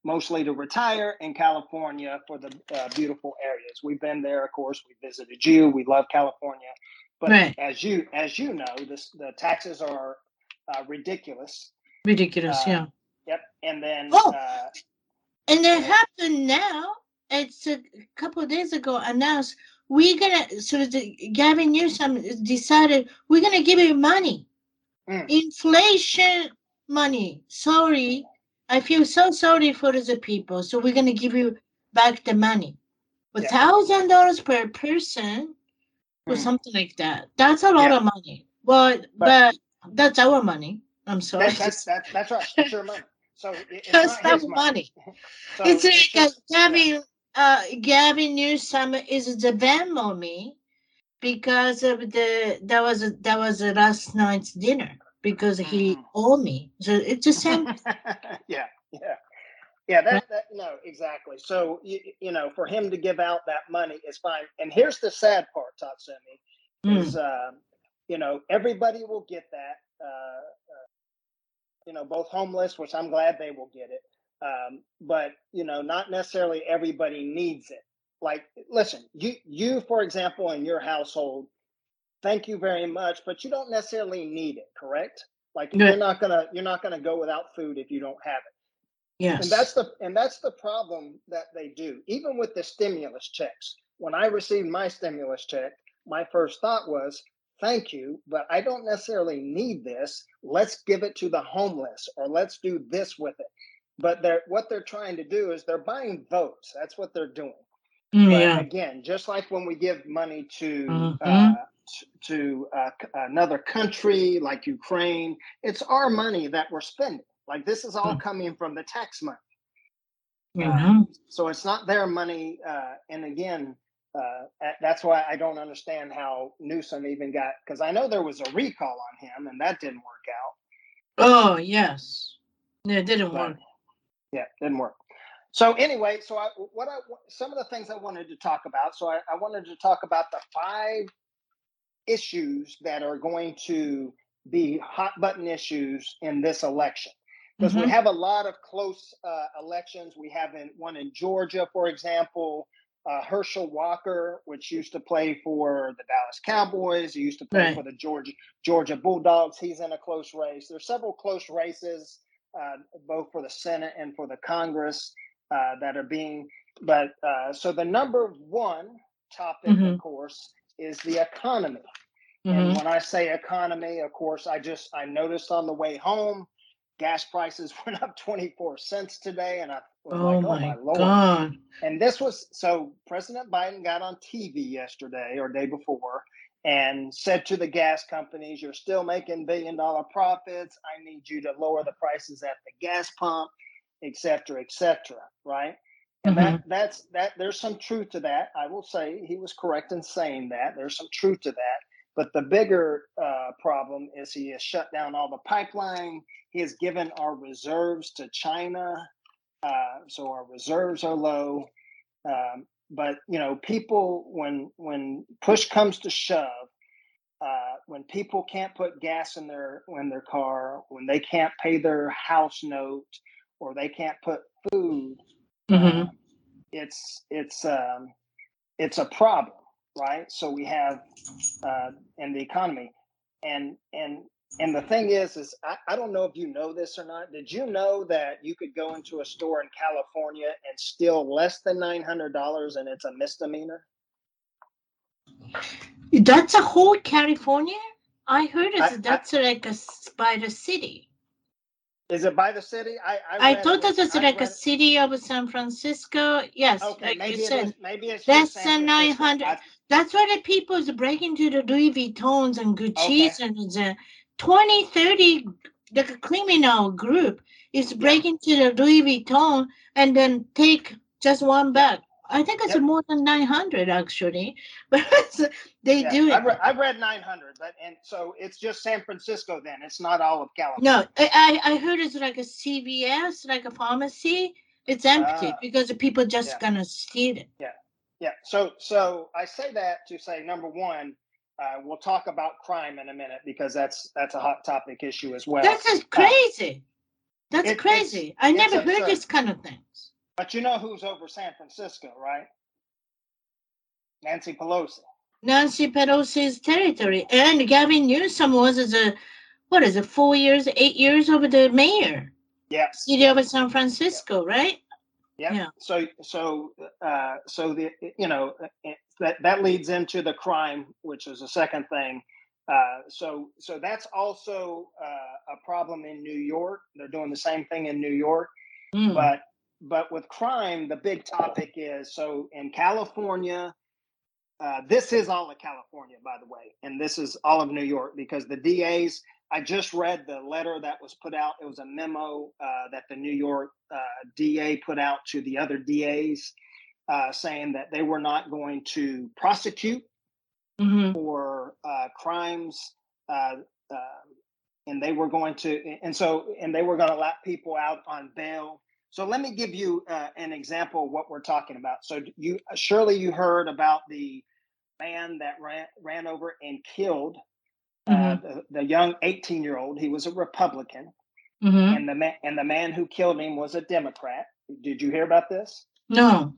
mostly to retire, in California for the uh, beautiful areas. We've been there, of course. We visited you. We love California, but right. as you as you know, this, the taxes are uh, ridiculous. Ridiculous, uh, yeah. Yep, and then oh, uh, and it happened now. It's a couple of days ago announced we're gonna so the, Gavin Newsom decided we're gonna give you money, mm. inflation money. Sorry, I feel so sorry for the people. So we're gonna give you back the money, a thousand dollars per person, or mm. something like that. That's a lot yeah. of money. But, but, but that's our money. I'm sorry. That's that's, that's, right. That's your money. So it's that's not, money. money. so it's, it's like just, Gavin uh, Gavin Newsom is the Venmo me because of the that was a, that was a last night's dinner because he mm-hmm. owed me. So it's the same. yeah, yeah, yeah. That, that no, exactly. So you, you know, for him to give out that money is fine. And here's the sad part, Tatsumi, mm. is uh, you know everybody will get that. Uh, uh, you know, both homeless, which I'm glad they will get it. Um, but you know, not necessarily everybody needs it. Like, listen, you you for example in your household, thank you very much, but you don't necessarily need it, correct? Like you're not gonna you're not gonna go without food if you don't have it. Yes. And that's the and that's the problem that they do. Even with the stimulus checks. When I received my stimulus check, my first thought was, thank you, but I don't necessarily need this. Let's give it to the homeless or let's do this with it but they're what they're trying to do is they're buying votes. That's what they're doing. Mm, yeah. Again, just like when we give money to mm-hmm. uh, to uh, another country like Ukraine, it's our money that we're spending. Like this is all mm-hmm. coming from the tax money. Mm-hmm. Uh, so it's not their money. Uh, and again, uh, that's why I don't understand how Newsom even got because I know there was a recall on him and that didn't work out. Oh yes, it didn't but, work yeah, didn't work. So anyway, so I, what I some of the things I wanted to talk about. So I, I wanted to talk about the five issues that are going to be hot button issues in this election because mm-hmm. we have a lot of close uh, elections. We have in, one in Georgia, for example. Uh, Herschel Walker, which used to play for the Dallas Cowboys, he used to play right. for the Georgia Georgia Bulldogs. He's in a close race. There's several close races uh, both for the Senate and for the Congress uh, that are being. But uh, so the number one topic, mm-hmm. of course, is the economy. Mm-hmm. And when I say economy, of course, I just I noticed on the way home, gas prices went up 24 cents today, and I was oh like, "Oh my, my lord!" God. And this was so President Biden got on TV yesterday or day before and said to the gas companies, You're still making billion dollar profits. I need you to lower the prices at the gas pump, et cetera, et cetera. Right. And mm-hmm. that that's that there's some truth to that. I will say he was correct in saying that. There's some truth to that. But the bigger uh, problem is he has shut down all the pipeline. He has given our reserves to China. Uh, so our reserves are low. Um, but you know people when when push comes to shove uh, when people can't put gas in their in their car when they can't pay their house note or they can't put food mm-hmm. uh, it's it's um, it's a problem right so we have uh, in the economy and and and the thing is, is I, I don't know if you know this or not. Did you know that you could go into a store in California and steal less than nine hundred dollars and it's a misdemeanor? That's a whole California. I heard it's I, that's I, like a by the city. Is it by the city? I I, I thought that was like a city of San Francisco. Yes, okay, like maybe you said, is, maybe it's less than nine hundred. That's why the people is breaking to the Louis Vuittons and Gucci's okay. and the 20, 30, the criminal group is breaking to the Louis Vuitton and then take just one bag. I think it's yep. more than 900 actually, but they yeah, do it. I've read, I've read 900, but and so it's just San Francisco. Then it's not all of California. No, I I heard it's like a CVS, like a pharmacy. It's empty uh, because the people just yeah. gonna steal it. Yeah, yeah. So so I say that to say number one, uh, we'll talk about crime in a minute because that's that's a hot topic issue as well. That's crazy. That's it, crazy. I never heard this kind of things. But you know who's over San Francisco, right? Nancy Pelosi. Nancy Pelosi's territory, and Gavin Newsom was as a what is it, four years, eight years over the mayor. Yes. City of San Francisco, right? Yep. Yeah. So so uh, so the you know that that leads into the crime, which is the second thing. Uh, so so that's also uh, a problem in New York. They're doing the same thing in New York, mm. but but with crime, the big topic is so in California. Uh, this is all of California, by the way, and this is all of New York because the DAs. I just read the letter that was put out. It was a memo uh, that the New York uh, DA put out to the other DAs uh, saying that they were not going to prosecute mm-hmm. for uh, crimes, uh, uh, and they were going to, and so, and they were going to let people out on bail. So let me give you uh, an example of what we're talking about. So you surely you heard about the man that ran ran over and killed uh, mm-hmm. the, the, young 18 year old. He was a Republican, mm-hmm. and the man and the man who killed him was a Democrat. Did you hear about this? No.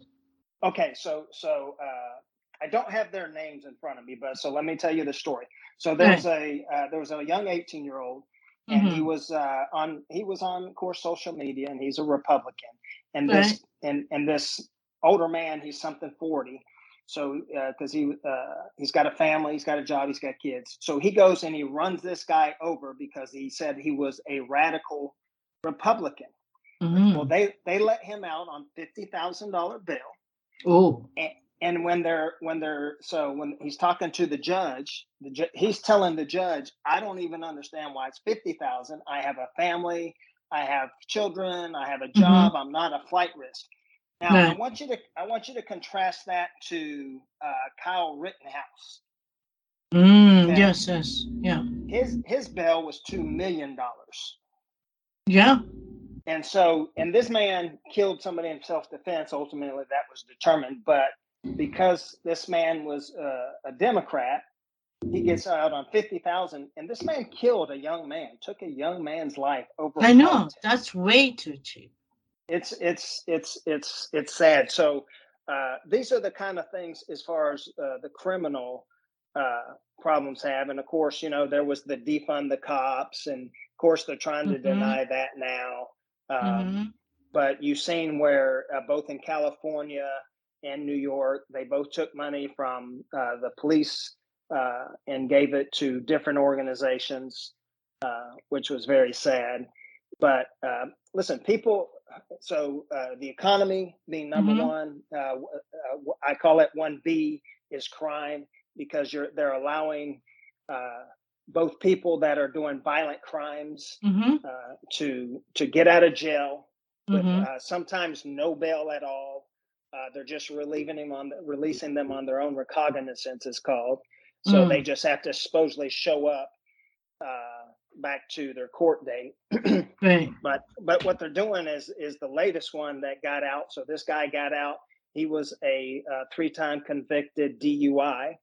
Okay, so so uh, I don't have their names in front of me, but so let me tell you the story. So there's right. a uh, there was a young 18 year old, and mm-hmm. he was uh, on he was on of course social media, and he's a Republican, and this right. and and this older man, he's something 40. So because uh, he uh, he's got a family, he's got a job, he's got kids. So he goes and he runs this guy over because he said he was a radical Republican. Mm-hmm. Well, they they let him out on fifty thousand dollar bill Oh. And, and when they're when they're so when he's talking to the judge, the ju- he's telling the judge, "I don't even understand why it's fifty thousand. I have a family, I have children, I have a mm-hmm. job. Mm-hmm. I'm not a flight risk." Now, right. I want you to I want you to contrast that to uh, Kyle Rittenhouse. Mm, yes, yes, yeah. His his bail was two million dollars. Yeah. And so, and this man killed somebody in self defense. Ultimately, that was determined. But because this man was uh, a Democrat, he gets out on fifty thousand. And this man killed a young man, took a young man's life over. I know politics. that's way too cheap. It's it's it's it's it's sad. So uh, these are the kind of things as far as uh, the criminal uh, problems have. And of course, you know, there was the defund the cops, and of course, they're trying to mm-hmm. deny that now. Um, mm-hmm. But you've seen where uh, both in California and New York, they both took money from uh, the police uh, and gave it to different organizations, uh, which was very sad. But uh, listen, people. So uh, the economy being number mm-hmm. one, I call it one B is crime because you're they're allowing both people that are doing violent crimes mm-hmm. uh, to to get out of jail with mm-hmm. uh, sometimes no bail at all. Uh, they're just relieving them on the, releasing them on their own recognizance is called. So mm. they just have to supposedly show up uh, back to their court date. right. But but what they're doing is is the latest one that got out. So this guy got out. He was a uh, three time convicted DUI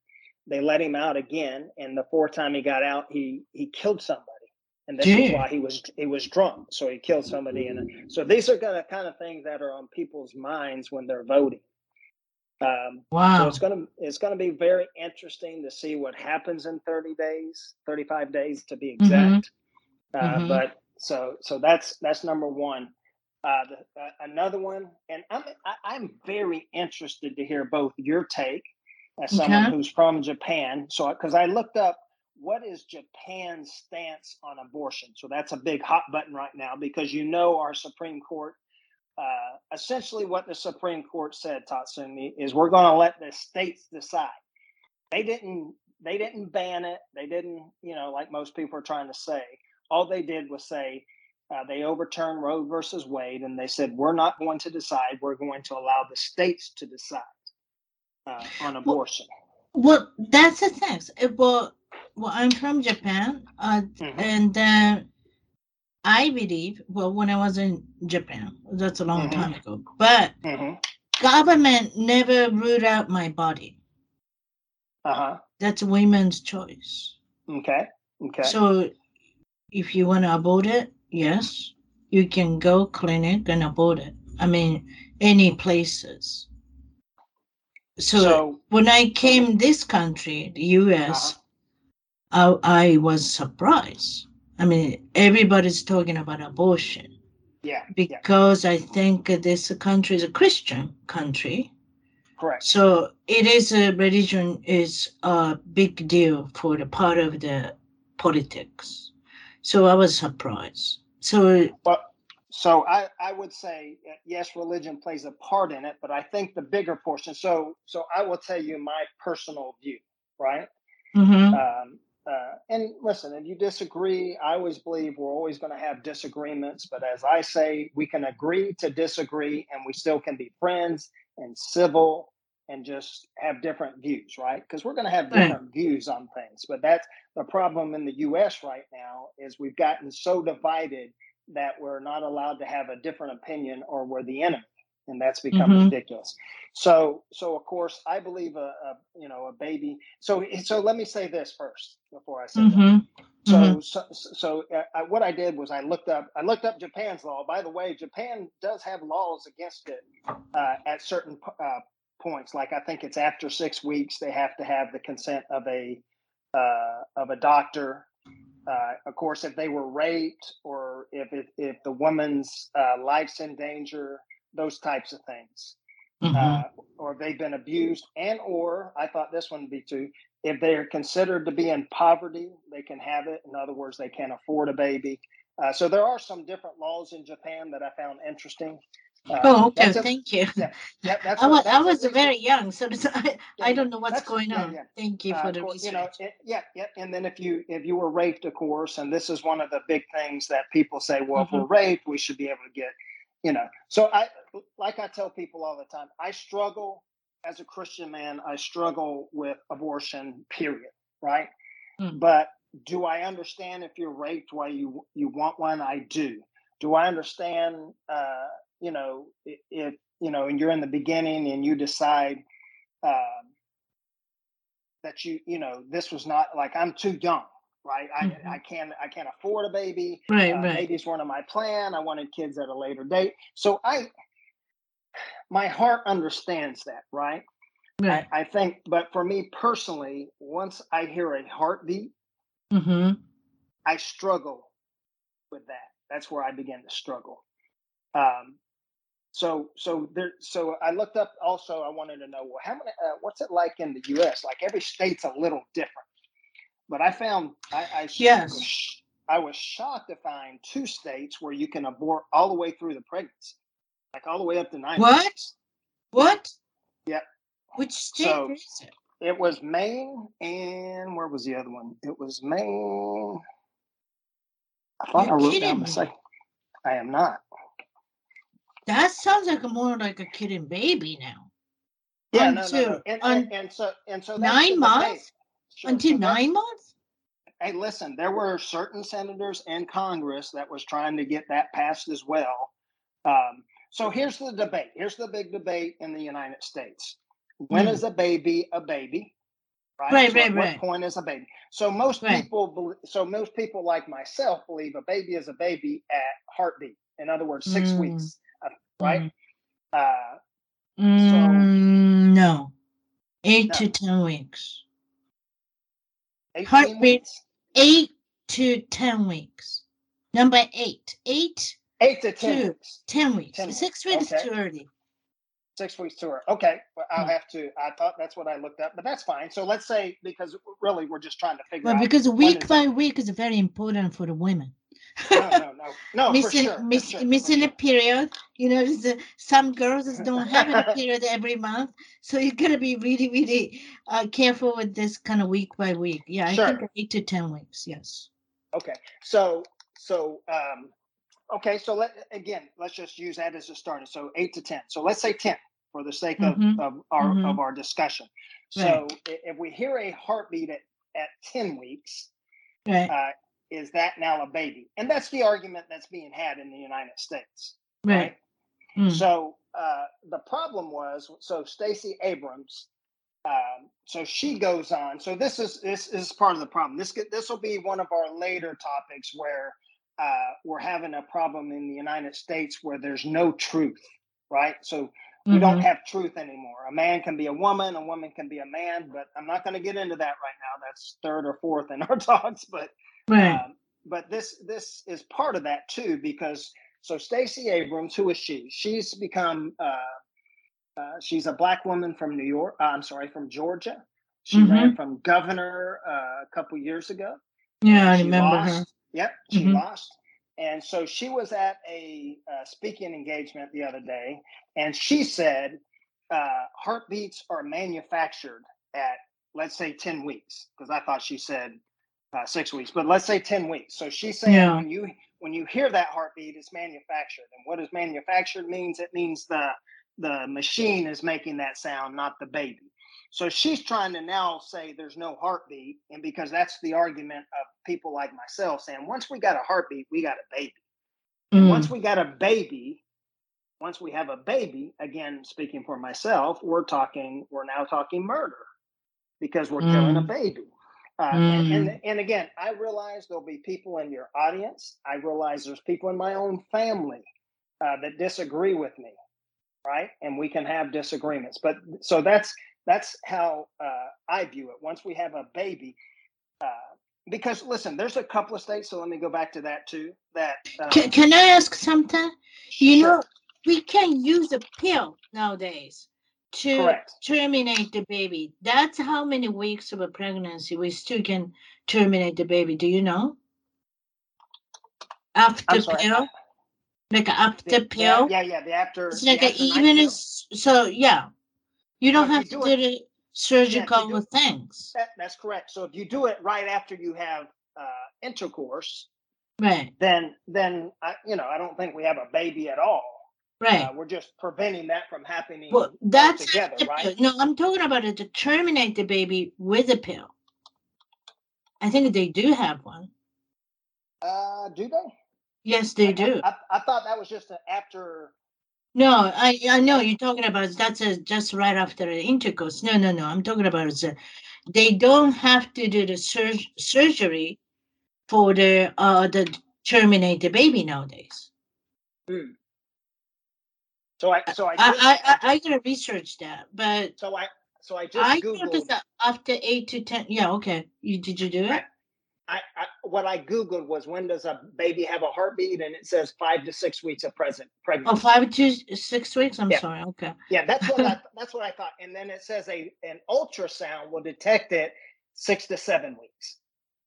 they let him out again, and the fourth time he got out, he he killed somebody, and this is why he was he was drunk. So he killed somebody, and so these are the kind of things that are on people's minds when they're voting. Um, wow! So it's gonna it's gonna be very interesting to see what happens in thirty days, thirty five days to be mm-hmm. exact. Mm-hmm. Uh, mm-hmm. But so so that's that's number one. Uh, the, uh, another one, and I'm I, am i am very interested to hear both your take as someone okay. who's from Japan. So, because I looked up what is Japan's stance on abortion. So that's a big hot button right now because you know our Supreme Court. Uh, essentially, what the Supreme Court said, Tatsumi, is we're going to let the states decide. They didn't. They didn't ban it. They didn't. You know, like most people are trying to say. All they did was say Uh, they overturned Roe versus Wade, and they said we're not going to decide. We're going to allow the states to decide uh, on abortion. Well, well, that's the thing. Well, well, I'm from Japan, uh, mm-hmm. and uh, I believe. Well, when I was in Japan, that's a long mm-hmm. time ago. But mm-hmm. government never ruled out my body. Uh huh. That's women's choice. Okay. Okay. So, if you want to abort it, yes, you can go clinic and abort it. I mean, any places. So, so when I came this country, the U.S., uh-huh. I, I was surprised. I mean, everybody's talking about abortion. Yeah. Because yeah. I think this country is a Christian country. Correct. So it is a religion is a big deal for the part of the politics. So I was surprised. So well, so I, I would say yes, religion plays a part in it, but I think the bigger portion. So so I will tell you my personal view, right? Mm-hmm. Um, uh, and listen, if you disagree, I always believe we're always going to have disagreements. But as I say, we can agree to disagree, and we still can be friends and civil and just have different views, right? Because we're going to have different views on things. But that's the problem in the U.S. right now is we've gotten so divided that we're not allowed to have a different opinion or we're the enemy and that's become mm-hmm. ridiculous so so of course i believe a, a, you know a baby so so let me say this first before i say mm-hmm. that so, mm-hmm. so so uh, I, what i did was i looked up i looked up japan's law by the way japan does have laws against it uh, at certain uh, points like i think it's after six weeks they have to have the consent of a uh, of a doctor uh, of course, if they were raped or if it, if the woman's uh, life's in danger, those types of things, mm-hmm. uh, or they've been abused, and or I thought this one would be too. If they are considered to be in poverty, they can have it. In other words, they can't afford a baby. Uh, so there are some different laws in Japan that I found interesting. Uh, oh, okay. Thank you. Yeah, yeah, that's I was, I was very young, so I, I don't know what's going on. Yeah, Thank you uh, for the course, research. You know, it, yeah, yeah. And then if you if you were raped, of course, and this is one of the big things that people say, well, mm-hmm. if we're raped, we should be able to get, you know. So I, like I tell people all the time, I struggle as a Christian man. I struggle with abortion. Period. Right. Mm. But do I understand if you're raped why you you want one? I do. Do I understand? Uh, you know, if you know, and you're in the beginning and you decide um, that you, you know, this was not like I'm too young, right? Mm-hmm. I, I can't, I can't afford a baby. Right, uh, right. Babies weren't on my plan. I wanted kids at a later date. So I, my heart understands that, right? Right. I, I think, but for me personally, once I hear a heartbeat, mm-hmm. I struggle with that. That's where I begin to struggle. Um, so so there so I looked up also I wanted to know well how many uh, what's it like in the US like every state's a little different but I found I I, yes. I was shocked to find two states where you can abort all the way through the pregnancy like all the way up to nine what months. what yeah which state so is it it was Maine and where was the other one it was Maine I thought You're I wrote down the second I am not that sounds like a more like a kid and baby now. Yeah, no, no, no. And, and, and, so and so nine months sure. until so nine months. Hey, listen, there were certain senators in Congress that was trying to get that passed as well. Um, so here's the debate. Here's the big debate in the United States. When mm. is a baby a baby? Right, right, so right. At right. what point is a baby? So most right. people, so most people like myself believe a baby is a baby at heartbeat. In other words, six mm. weeks right? Mm. Uh, mm, so, no, eight no. to ten weeks. Heartbeat, weeks? eight to ten weeks. Number eight, eight, eight to ten weeks. Ten weeks. Ten Six weeks okay. too early. Six weeks too early. Okay, well, I'll mm. have to. I thought that's what I looked up, but that's fine. So let's say because really we're just trying to figure well, out. because week by week is very important for the women no, no, no, no. missing, sure, miss, sure, missing a period. You know, some girls don't have a period every month, so you gotta be really, really uh, careful with this kind of week by week. Yeah, I think eight to ten weeks. Yes. Okay, so so um, okay, so let again, let's just use that as a starting. So eight to ten. So let's say ten for the sake of, mm-hmm. of our mm-hmm. of our discussion. So right. if we hear a heartbeat at, at 10 weeks, right. uh, is that now a baby? And that's the argument that's being had in the United States. Right. right? Mm. So uh, the problem was so Stacey Abrams, um, so she goes on. So this is this is part of the problem. This this will be one of our later topics where uh, we're having a problem in the United States where there's no truth, right? So we mm-hmm. don't have truth anymore. A man can be a woman, a woman can be a man, but I'm not going to get into that right now. That's third or fourth in our talks, but right. Um, but this this is part of that too because so Stacey Abrams, who is she? She's become uh, uh, she's a black woman from New York. Uh, I'm sorry, from Georgia. She mm-hmm. ran from governor uh, a couple years ago. Yeah, I remember lost. her. Yep, she mm-hmm. lost. And so she was at a uh, speaking engagement the other day, and she said uh, heartbeats are manufactured at, let's say, 10 weeks, because I thought she said uh, six weeks, but let's say 10 weeks. So she's saying yeah. when you when you hear that heartbeat, it's manufactured. And what does manufactured means? It means the the machine is making that sound, not the baby. So she's trying to now say there's no heartbeat. And because that's the argument of people like myself saying, once we got a heartbeat, we got a baby. Mm. Once we got a baby, once we have a baby, again, speaking for myself, we're talking, we're now talking murder because we're mm. killing a mm. baby. Uh, mm. and, and, and again, I realize there'll be people in your audience. I realize there's people in my own family uh, that disagree with me, right? And we can have disagreements. But so that's that's how uh, I view it. Once we have a baby, uh, because listen, there's a couple of states. So let me go back to that too. That um, can, can, I ask something? You sure. know, we can use a pill nowadays to Correct. terminate the baby. That's how many weeks of a pregnancy we still can terminate the baby. Do you know? After pill, like after the, pill. Yeah, yeah, the after. It's like even so. Yeah, you don't have to do the surgical yeah, things. That, that's correct. So if you do it right after you have uh, intercourse, right, then then I, you know I don't think we have a baby at all. Right. Uh, we're just preventing that from happening. Well, that's together, right? No, I'm talking about it to terminate the baby with a pill. I think they do have one. Uh, do they? Yes, they do. I, I, I thought that was just an after no, I I know you're talking about that's a, just right after the intercourse. No, no, no. I'm talking about the, they don't have to do the sur- surgery for the uh the terminate the baby nowadays. Hmm. So I so I I, I, I, I gotta research that, but so I so I just I googled after eight to ten. Yeah, okay. You did you do it? I, I, what I googled was when does a baby have a heartbeat, and it says five to six weeks of present pregnancy. Oh, five to six weeks. I'm yeah. sorry. Okay. Yeah, that's what I, that's what I thought. And then it says a an ultrasound will detect it six to seven weeks.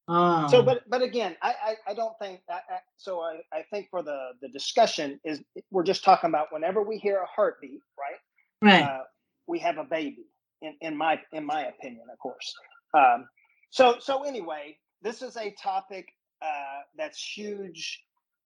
Oh. So, but but again, I I, I don't think I, I, so. I, I think for the the discussion is we're just talking about whenever we hear a heartbeat, right? Right. Uh, we have a baby. In in my in my opinion, of course. Um, so so anyway, this is a topic uh, that's huge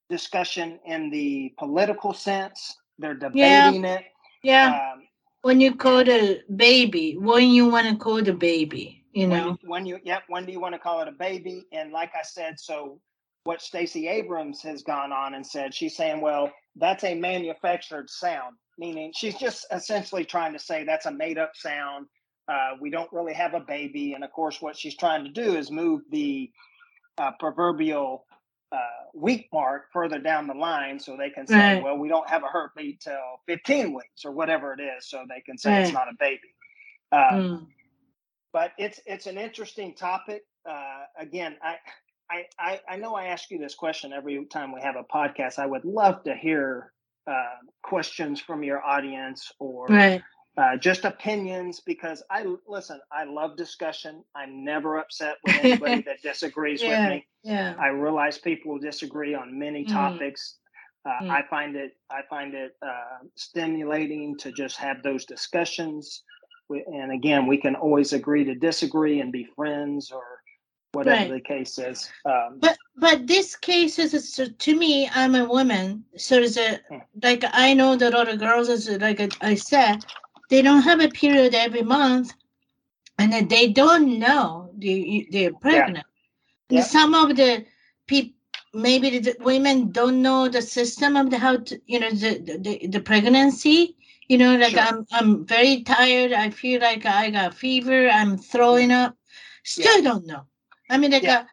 discussion in the political sense. They're debating yeah. it. Yeah. Um, when you call the baby, when you want to call the baby, you know. When you, when you, yep. When do you want to call it a baby? And like I said, so what Stacey Abrams has gone on and said, she's saying, well, that's a manufactured sound, meaning she's just essentially trying to say that's a made up sound uh, we don't really have a baby. And of course, what she's trying to do is move the uh, proverbial uh, week mark further down the line so they can say, right. well, we don't have a heartbeat till 15 weeks or whatever it is. So they can say right. it's not a baby. Um, mm. But it's it's an interesting topic. Uh, again, I, I, I know I ask you this question every time we have a podcast. I would love to hear uh, questions from your audience or right uh, just opinions because I listen. I love discussion. I'm never upset with anybody that disagrees yeah, with me. Yeah. I realize people disagree on many mm-hmm. topics. Uh, mm. I find it I find it uh, stimulating to just have those discussions. And again, we can always agree to disagree and be friends or whatever right. the case is. Um, but but this case is to me, I'm a woman, so it's a hmm. like I know that the girls is like I said, they don't have a period every month, and then they don't know they they're pregnant. Yeah. Yeah. Some of the people. Maybe the women don't know the system of the how to, you know the, the the pregnancy, you know like sure. i'm i'm very tired i feel like i got fever i'm throwing up still yeah. don't know I mean, like, yeah.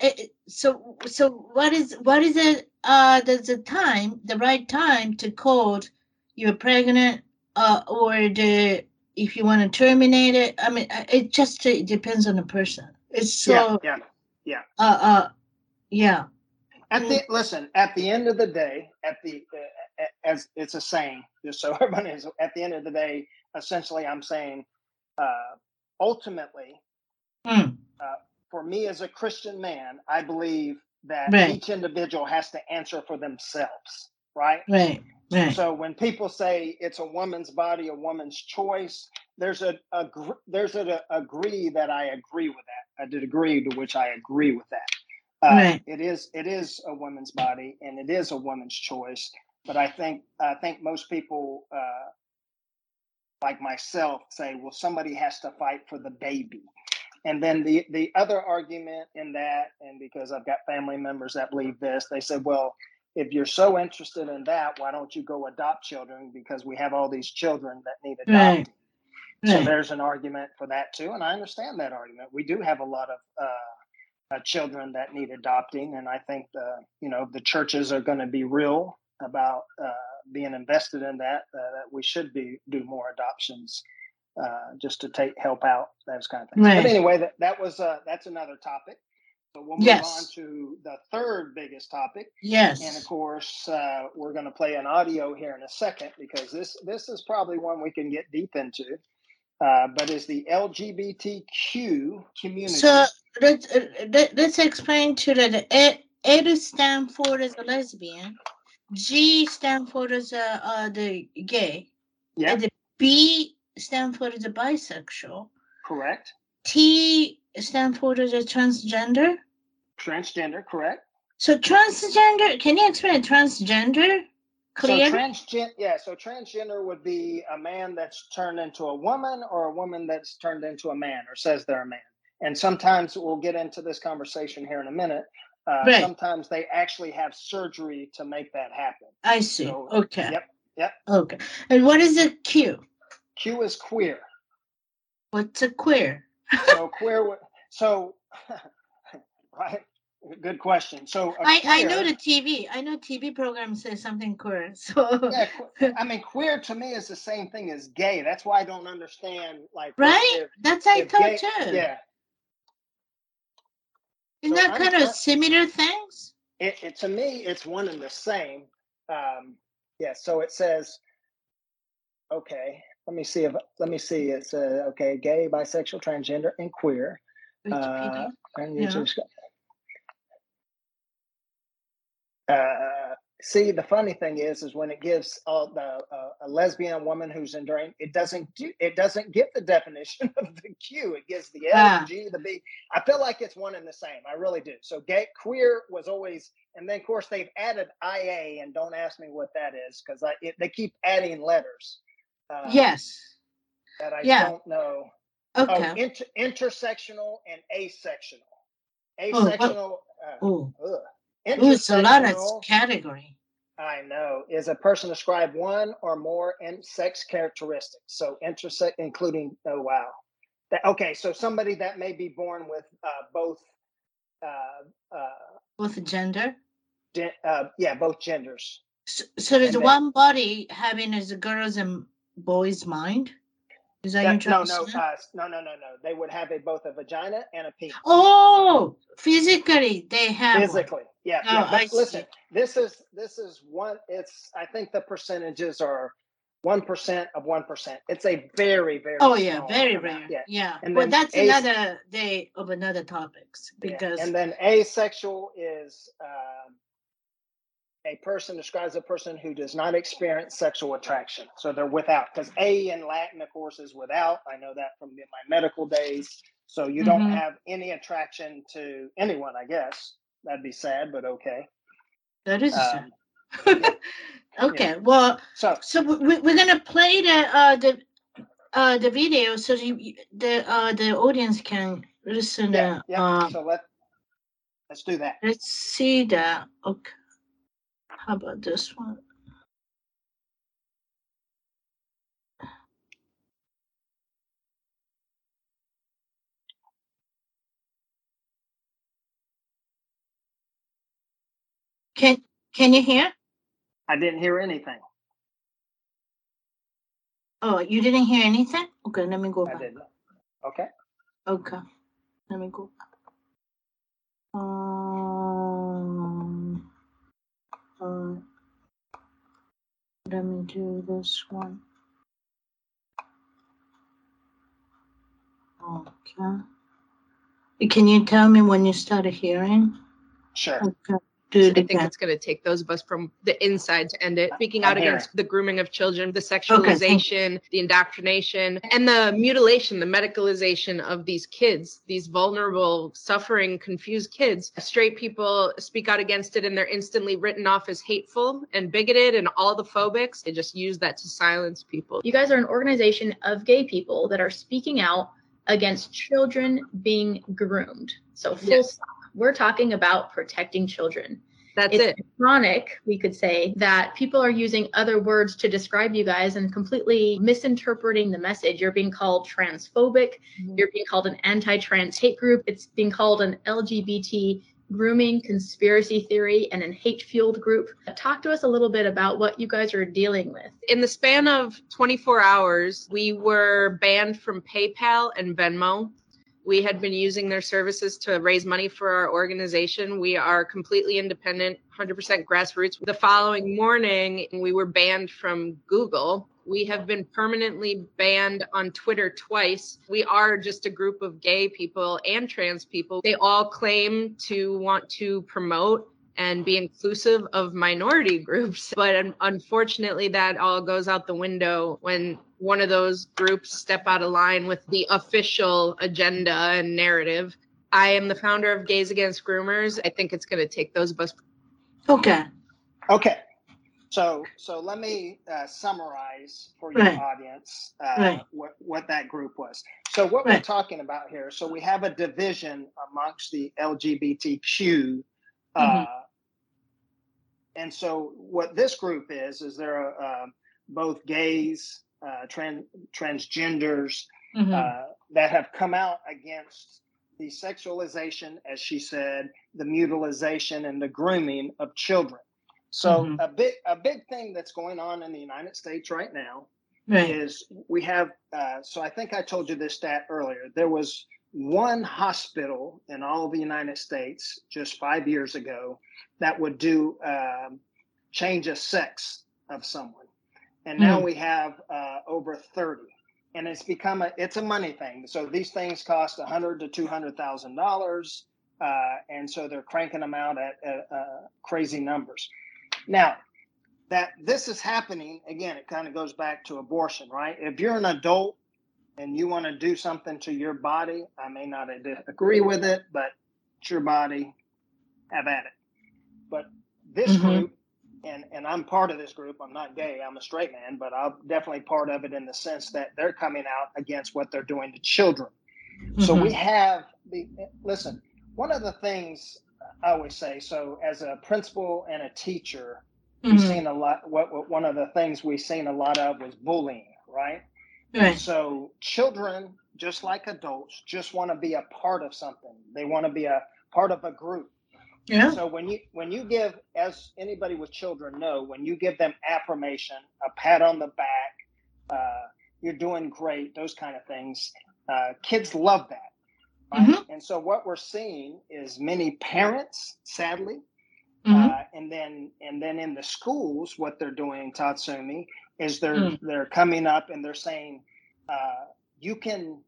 uh, it, so so what is what is it? Uh, there's a time, the right time to call you're pregnant, uh, or the if you want to terminate it. I mean, uh, it just it depends on the person. It's so yeah, yeah, yeah. Uh, uh, yeah. At the listen, at the end of the day, at the uh, as it's a saying, just so everyone is. At the end of the day, essentially, I'm saying, uh, ultimately, mm uh, for me as a Christian man, I believe that right. each individual has to answer for themselves, right? Right. Right. So when people say it's a woman's body, a woman's choice, there's a, a there's a, agree that I agree with that. I did agree to which I agree with that. Uh, right. It is it is a woman's body and it is a woman's choice. But I think I think most people, uh, like myself, say, well, somebody has to fight for the baby. And then the the other argument in that, and because I've got family members that believe this, they said, well, if you're so interested in that, why don't you go adopt children? Because we have all these children that need adopting. Right. So there's an argument for that too, and I understand that argument. We do have a lot of uh, uh, children that need adopting, and I think the you know the churches are going to be real about uh, being invested in that. Uh, that we should be do more adoptions uh, just to take help out those kind of things. Right. But anyway, that that was uh, that's another topic. So we'll move yes. on to the third biggest topic. Yes. And of course, uh, we're going to play an audio here in a second because this this is probably one we can get deep into. Uh, but is the LGBTQ community. So let's, uh, let's explain to the A, A stand for as a lesbian, G stand for as a, uh, the gay, yeah. and the B stand for the bisexual. Correct. T stand for the transgender. Transgender, correct. So transgender, can you explain transgender? Clear? So transgender, yeah. So transgender would be a man that's turned into a woman, or a woman that's turned into a man, or says they're a man. And sometimes we'll get into this conversation here in a minute. Uh, right. Sometimes they actually have surgery to make that happen. I see. So, okay. Yep. Yep. Okay. And what is a Q? Q is queer. What's a queer? So queer. So, right. Good question. So I, queer, I know the TV. I know TV program says something queer. So yeah, I mean, queer to me is the same thing as gay. That's why I don't understand. Like, right? If, That's I thought gay, too. Yeah. Isn't so that kind of similar things? It, it, to me, it's one and the same. Um, yeah. So it says, okay let me see if let me see. It's uh, okay, gay, bisexual, transgender, and queer. Uh, and yeah. uh, see, the funny thing is, is when it gives all the uh, a lesbian woman who's enduring, it doesn't do, it doesn't give the definition of the Q. It gives the L, ah. the G, the B. I feel like it's one and the same. I really do. So gay, queer was always, and then of course they've added IA, and don't ask me what that is because they keep adding letters. Uh, yes. That I yeah. don't know. Okay. Oh, inter- intersectional and asexual. Asexual. Oh, uh, Ooh, it's a lot of category. I know is a person describe one or more in sex characteristics. So intersex, including oh wow, that, okay. So somebody that may be born with uh, both, uh, uh, both gender. uh, yeah, both genders. So, so there's and one then, body having as a girls and boy's mind? Is that, that no, no, uh, no, no, no, no. They would have a, both a vagina and a penis. Oh, physically they have physically, one. yeah. Oh, yeah. But listen, see. this is this is one. It's I think the percentages are one percent of one percent. It's a very very. Oh yeah, very rare. Yeah, yeah. And well, that's as- another day of another topics because. Yeah. And then asexual is. Um, a person describes a person who does not experience sexual attraction. So they're without, because A in Latin, of course, is without. I know that from my medical days. So you don't mm-hmm. have any attraction to anyone, I guess. That'd be sad, but okay. That is um, sad. okay, yeah. well, so so we, we're gonna play the uh, the uh, the video so you, the uh, the audience can listen. Yeah, uh, yeah. Uh, so let let's do that. Let's see that. Okay. How about this one? Can Can you hear? I didn't hear anything. Oh, you didn't hear anything? Okay, let me go back. I didn't. Okay. Okay, let me go back. Um, uh, let me do this one. Okay. Can you tell me when you started hearing? Sure. Okay. Mm, I think it's going to take those of us from the inside to end it. Speaking out against the grooming of children, the sexualization, okay. the indoctrination, and the mutilation, the medicalization of these kids, these vulnerable, suffering, confused kids. Straight people speak out against it and they're instantly written off as hateful and bigoted and all the phobics. They just use that to silence people. You guys are an organization of gay people that are speaking out against children being groomed. So full yes. stop we're talking about protecting children. That's it's it. Chronic, we could say that people are using other words to describe you guys and completely misinterpreting the message. You're being called transphobic. Mm-hmm. You're being called an anti-trans hate group. It's being called an LGBT grooming conspiracy theory and an hate fueled group. Talk to us a little bit about what you guys are dealing with. In the span of 24 hours, we were banned from PayPal and Venmo. We had been using their services to raise money for our organization. We are completely independent, 100% grassroots. The following morning, we were banned from Google. We have been permanently banned on Twitter twice. We are just a group of gay people and trans people. They all claim to want to promote and be inclusive of minority groups. But unfortunately, that all goes out the window when one of those groups step out of line with the official agenda and narrative. I am the founder of Gays Against Groomers. I think it's going to take those of us. Okay. Okay. So, so let me uh, summarize for your right. audience uh, right. what what that group was. So, what right. we're talking about here. So, we have a division amongst the LGBTQ uh, mm-hmm and so what this group is is there are uh, both gays, uh, trans transgenders mm-hmm. uh, that have come out against the sexualization, as she said, the mutilization and the grooming of children. So mm-hmm. a big a big thing that's going on in the United States right now right. is we have. Uh, so I think I told you this stat earlier. There was one hospital in all of the United States just five years ago that would do um, change of sex of someone, and now mm. we have uh, over thirty, and it's become a it's a money thing. So these things cost a hundred to two hundred thousand uh, dollars, and so they're cranking them out at, at uh, crazy numbers. Now that this is happening again, it kind of goes back to abortion, right? If you're an adult and you want to do something to your body, I may not agree with it, but it's your body. Have at it. But this mm-hmm. group, and and I'm part of this group. I'm not gay. I'm a straight man, but I'm definitely part of it in the sense that they're coming out against what they're doing to children. Mm-hmm. So we mm-hmm. have the listen. One of the things I always say. So as a principal and a teacher, mm-hmm. we've seen a lot. What, what one of the things we've seen a lot of was bullying, right? Right. So children, just like adults, just want to be a part of something. They want to be a part of a group. Yeah. So when you when you give, as anybody with children know, when you give them affirmation, a pat on the back, uh, you're doing great, those kind of things, uh, kids love that. Right? Mm-hmm. And so what we're seeing is many parents, sadly, mm-hmm. uh, and then and then in the schools, what they're doing, Tatsumi, is they're mm. they're coming up and they're saying uh, you can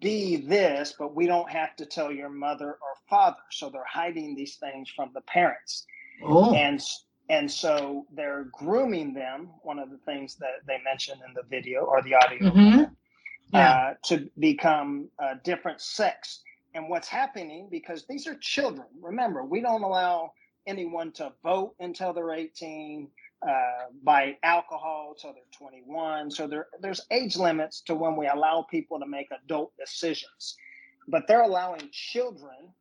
be this, but we don't have to tell your mother or father. So they're hiding these things from the parents, oh. and and so they're grooming them. One of the things that they mentioned in the video or the audio. Mm-hmm. yeah. uh, to become a different sex. And what's happening because these are children. Remember, we don't allow anyone to vote until they're 18, uh, buy alcohol until they're 21. So there, there's age limits to when we allow people to make adult decisions. But they're allowing children,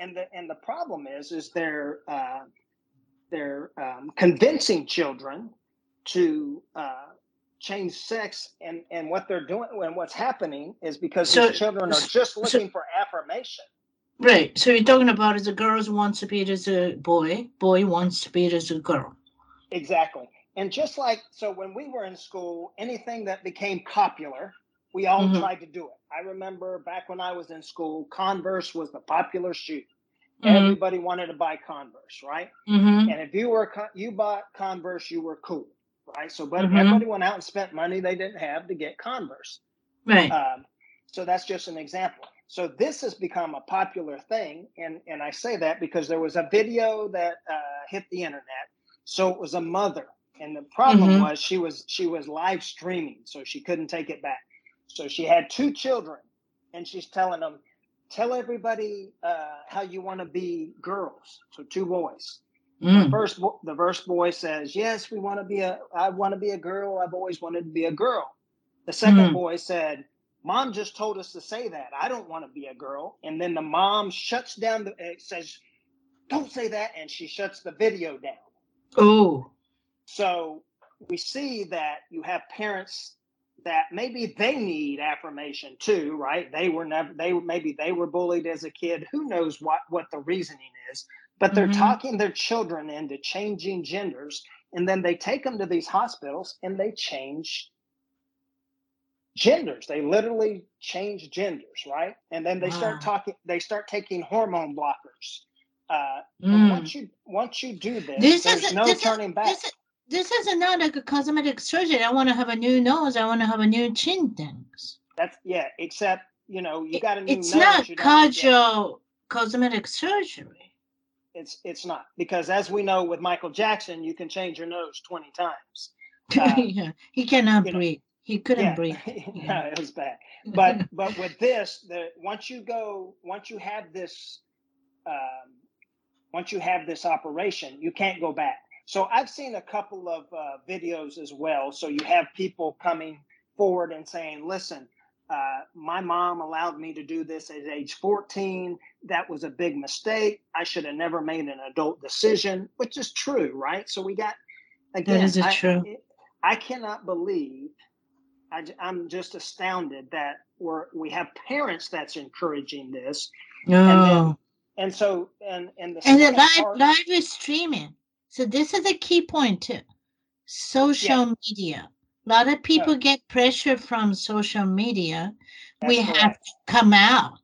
and the and the problem is, is they're uh, they're um, convincing children to uh, change sex and and what they're doing and what's happening is because so, these children are just looking so, for affirmation right so you're talking about is a girl wants to be as a boy boy wants to be as a girl exactly and just like so when we were in school anything that became popular we all mm-hmm. tried to do it i remember back when i was in school converse was the popular shoe mm-hmm. everybody wanted to buy converse right mm-hmm. and if you were you bought converse you were cool right? So, but mm-hmm. everybody went out and spent money they didn't have to get Converse. Right. Um, so that's just an example. So this has become a popular thing, and and I say that because there was a video that uh, hit the internet. So it was a mother, and the problem mm-hmm. was she was she was live streaming, so she couldn't take it back. So she had two children, and she's telling them, "Tell everybody uh, how you want to be girls." So two boys. Mm. The first the first boy says, "Yes, we want to be a. I want to be a girl. I've always wanted to be a girl." The second mm. boy said, "Mom just told us to say that. I don't want to be a girl." And then the mom shuts down the uh, says, "Don't say that," and she shuts the video down. Oh, so we see that you have parents that maybe they need affirmation too, right? They were never they maybe they were bullied as a kid. Who knows what what the reasoning is? but they're mm-hmm. talking their children into changing genders and then they take them to these hospitals and they change genders they literally change genders right and then they wow. start talking they start taking hormone blockers uh, mm. once you once you do this, this there's is, no this turning is, back this, this is not like a cosmetic surgery i want to have a new nose i want to have a new chin things that's yeah except you know you got a new it's nose, not cardio cosmetic surgery it's it's not because as we know with Michael Jackson, you can change your nose twenty times. Uh, yeah, he cannot breathe. Know, he couldn't yeah, breathe. no, it was bad. But but with this, the once you go, once you have this, um, once you have this operation, you can't go back. So I've seen a couple of uh, videos as well. So you have people coming forward and saying, "Listen, uh, my mom allowed me to do this at age 14. That was a big mistake. I should have never made an adult decision, which is true, right? So we got again. That is I, true. I cannot believe. I, am just astounded that we're we have parents that's encouraging this. No. And, so and and the and the live part, live is streaming. So this is a key point too. Social yeah. media a lot of people yeah. get pressure from social media. That's we correct. have to come out,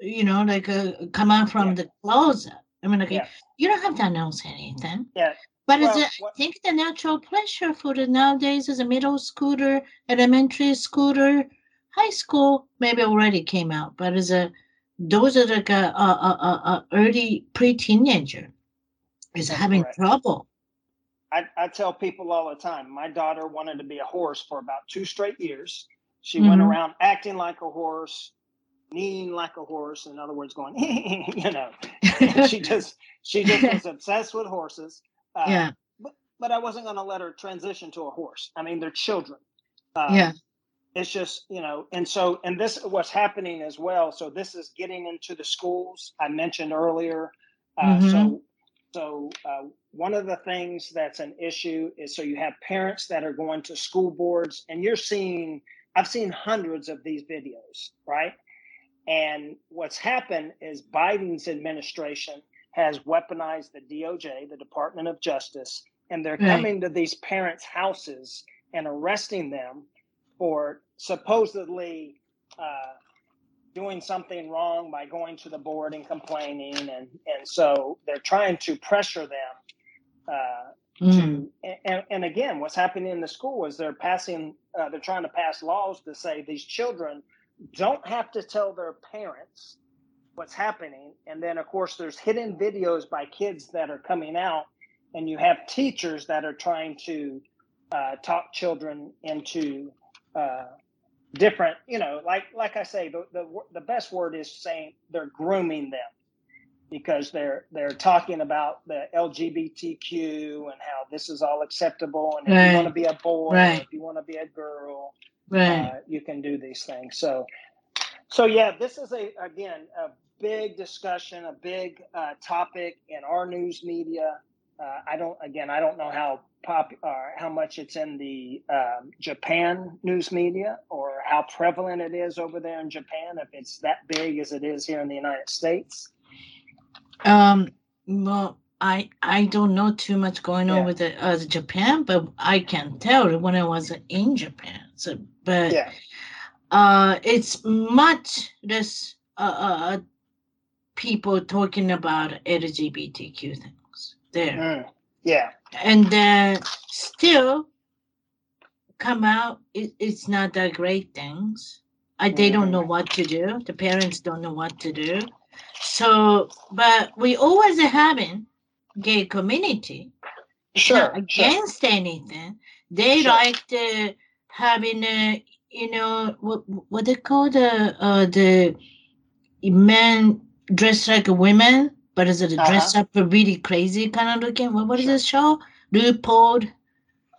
you know, like uh, come out from yeah. the closet. I mean, yeah. you don't have to announce anything. Yeah. But well, it's a, I think the natural pleasure for the nowadays is a middle schooler, elementary schooler, high school maybe already came out, but as a those are like a, a, a, a early pre-teenager is having correct. trouble I, I tell people all the time my daughter wanted to be a horse for about two straight years. She mm-hmm. went around acting like a horse, kneeing like a horse. In other words, going, you know, she just she just was obsessed with horses. Uh, yeah. But, but I wasn't going to let her transition to a horse. I mean, they're children. Um, yeah. It's just you know, and so and this what's happening as well. So this is getting into the schools I mentioned earlier. Uh, mm-hmm. So so uh, one of the things that's an issue is so you have parents that are going to school boards, and you're seeing. I've seen hundreds of these videos, right? And what's happened is Biden's administration has weaponized the DOJ, the Department of Justice, and they're right. coming to these parents' houses and arresting them for supposedly uh, doing something wrong by going to the board and complaining and and so they're trying to pressure them uh, mm. to and, and again what's happening in the school is they're passing uh, they're trying to pass laws to say these children don't have to tell their parents what's happening and then of course there's hidden videos by kids that are coming out and you have teachers that are trying to uh, talk children into uh, different, you know, like like I say, the the the best word is saying they're grooming them because they're they're talking about the LGBTQ and how this is all acceptable, and if you want to be a boy, Right. if you want to be a girl, Right. uh, you can do these things. So, so yeah, this is a again a big discussion, a big uh, topic in our news media. Uh, I don't again, I don't know how pop or how much it's in the um, Japan news media or how prevalent it is over there in Japan. If it's that big as it is here in the United States. Um, well, I I don't know too much going on Yeah. with the, uh, Japan, but I can tell when I was in Japan. So, but Yeah, uh, it's much less uh, uh, people talking about LGBTQ things there, Mm. yeah, and then still come out. It, it's not that great things. I, they don't know Mhm. what to do. The parents don't know what to do. So, but we always having gay community. Sure, not sure. against anything. They Sure. like the having a you know what what they call the uh the men dressed like women, but is it dressed up for really crazy kind of looking? What what is Uh-huh. This show? RuPaul,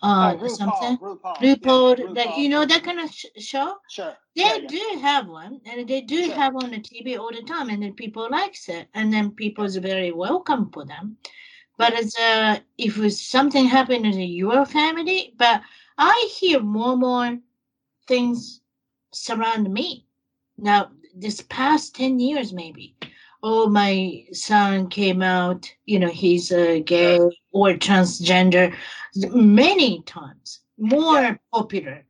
uh, Oh, something. RuPaul, RuPaul, yeah, RuPaul, like you know that kind of sh- show. Sure. They Yeah, yeah. do have one, and they do Sure. have on the TV all the time, and then people likes it, and then people is very welcome for them. But Yeah. it's uh, if something happened in your family, but I hear more and more things surround me now. This past ten years, maybe. Oh, my son came out. You know, he's a gay or transgender. Many times more Yeah. popular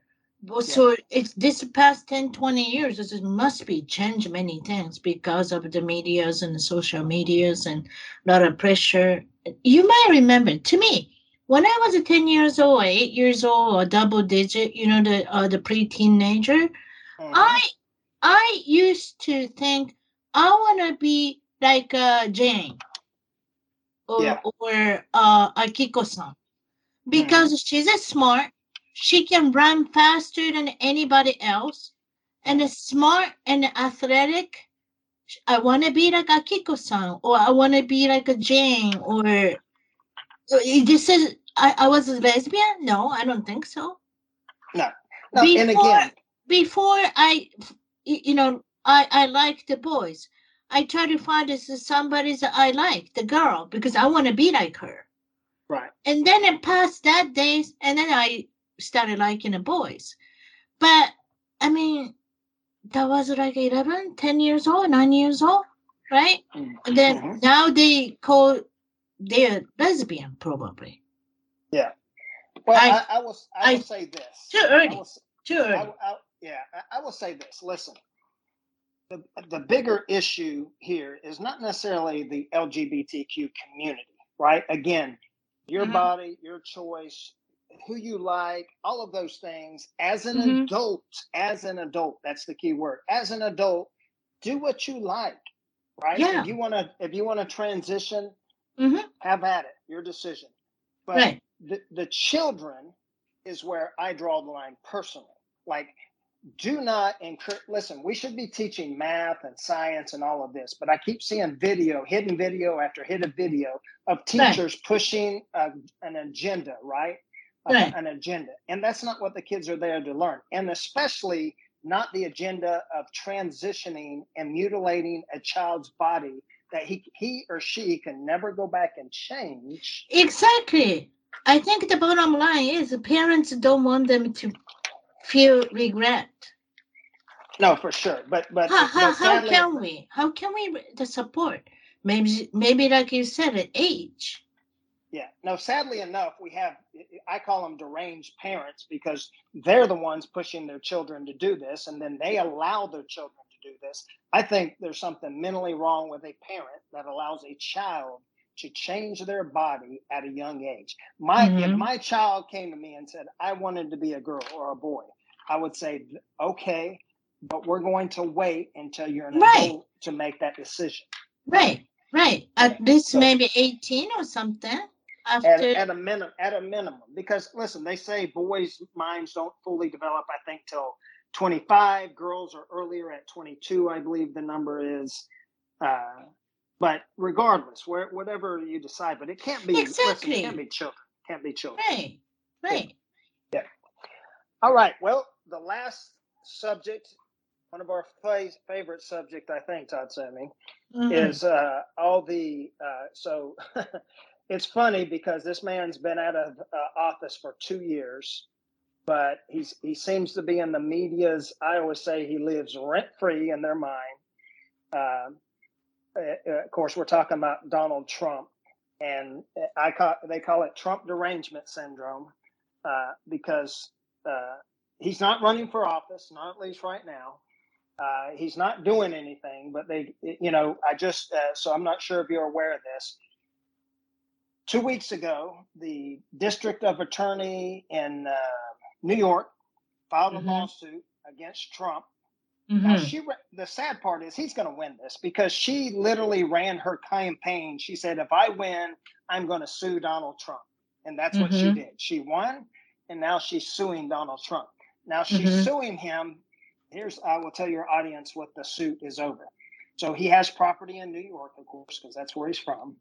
so it's this past 10, 20 years, this must be changed many things because of the medias and the social medias and a lot of pressure. You might remember to me, when I was 10 years old, eight years old, or double digit, you know, the uh, the pre-teenager, Mhm. I I used to think I wanna be like uh, Jane or Yeah. or uh, Akiko-san because she's a smart. She can run faster than anybody else, and is smart and athletic. I want to be like Akiko-san, or I want to be like a Jane, or uh, this is. I, I was a lesbian? No, I don't think so. No, and Before- again, Before I, you know, I I like the boys. I try to find this somebody that I like, the girl, because I want to be like her. right. and then it passed that days and then i started liking the boys but i mean that was like 11 10 years old 9 years old right and then Mhm. now they call they're lesbian probably Yeah. Well, I- I, I will. I, I- will say this. Too early. Will, too I, early I, yeah, I, I will say this. Listen, the the bigger issue here is not necessarily the LGBTQ community, right? Again, your Mhm. body, your choice, who you like, all of those things. As an Mhm. adult, as an adult, that's the key word. As an adult, do what you like, right? Yeah. If you want to, if you want to transition, Mhm. have at it. Your decision. But right the, the children is where I draw the line personally. Like, do not encourage, listen, we should be teaching math and science and all of this, but I keep seeing video, hidden video after hidden video of teachers pushing a, an agenda, right? A- Right. An agenda. And that's not what the kids are there to learn. And especially not the agenda of transitioning and mutilating a child's body that he, he or she can never go back and change. exactly i think the bottom line is parents don't want them to feel regret No, for sure. But but, how, but how, how can we how can we the support maybe maybe like you said at age yeah. No, sadly enough, we have I call them deranged parents because they're the ones pushing their children to do this, and then they allow their children to do this. I think there's something mentally wrong with a parent that allows a child to change their body at a young age. My if Mhm. my child came to me and said I wanted to be a girl or a boy, I would say okay, but we're going to wait until you're an Right. adult to make that decision. Right, right. At least so- maybe 18 or something. at, After at a minimum at a minimum because listen they say boys minds don't fully develop i think till 25. Girls are earlier at 22, I believe the number is. Uh, but regardless, where, whatever you decide, but it can't be exactly. Listen, it can't be children. Can't be children. Right. Right. Yeah. All right. Well, the last subject, one of our favorite subject, I think, Tatsumi, mm-hmm. is uh, all the. Uh, so it's funny because this man's been out of uh, office for two years, but he's he seems to be in the media's. I always say he lives rent free in their mind. Um, uh, of course, we're talking about Donald Trump, and I call they call it Trump derangement syndrome uh, because uh, he's not running for office, not at least right now. Uh, he's not doing anything, but they, you know, I just uh, so I'm not sure if you're aware of this. Two weeks ago, the District of Attorney in uh, New York filed a mm-hmm. lawsuit against Trump Mm-hmm. Now she, the sad part is he's going to win this because she literally ran her campaign. She said, "If I win, I'm going to sue Donald Trump," and that's mm-hmm. what she mm-hmm. did. She won, and now she's suing Donald Trump. Now she's mm-hmm. suing him. Here's I will tell your audience what the suit is over. So he has property in New York, of course, because that's where he's from.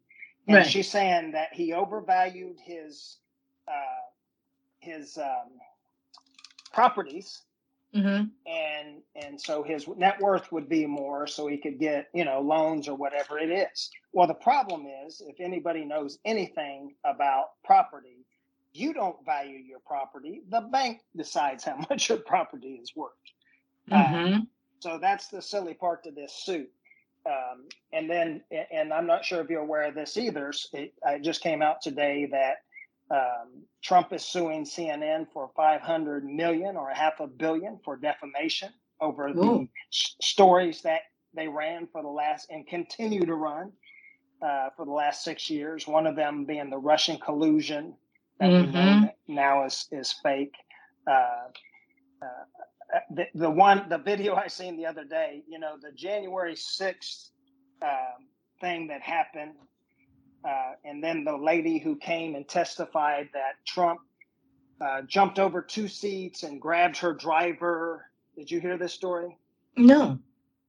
And right. she's saying that he overvalued his uh, his um, properties Mm-hmm. And and so his net worth would be more, so he could get you know loans or whatever it is. Well, the problem is, if anybody knows anything about property, you don't value your property. The bank decides how much your property is worth. Mm-hmm. Uh, so that's the silly part to this suit. Um, and then, and I'm not sure if you're aware of this either. It, it just came out today that um, Trump is suing CNN for 500 million or a half a billion for defamation over Ooh. the stories that they ran for the last and continue to run uh, for the last six years. One of them being the Russian collusion that mm-hmm. mm-hmm. now is is fake. Uh, uh, the, the one the video I seen the other day, you know, the January sixth um, thing that happened uh, and then the lady who came and testified that Trump uh, jumped over two seats and grabbed her driver. Did you hear this story? No.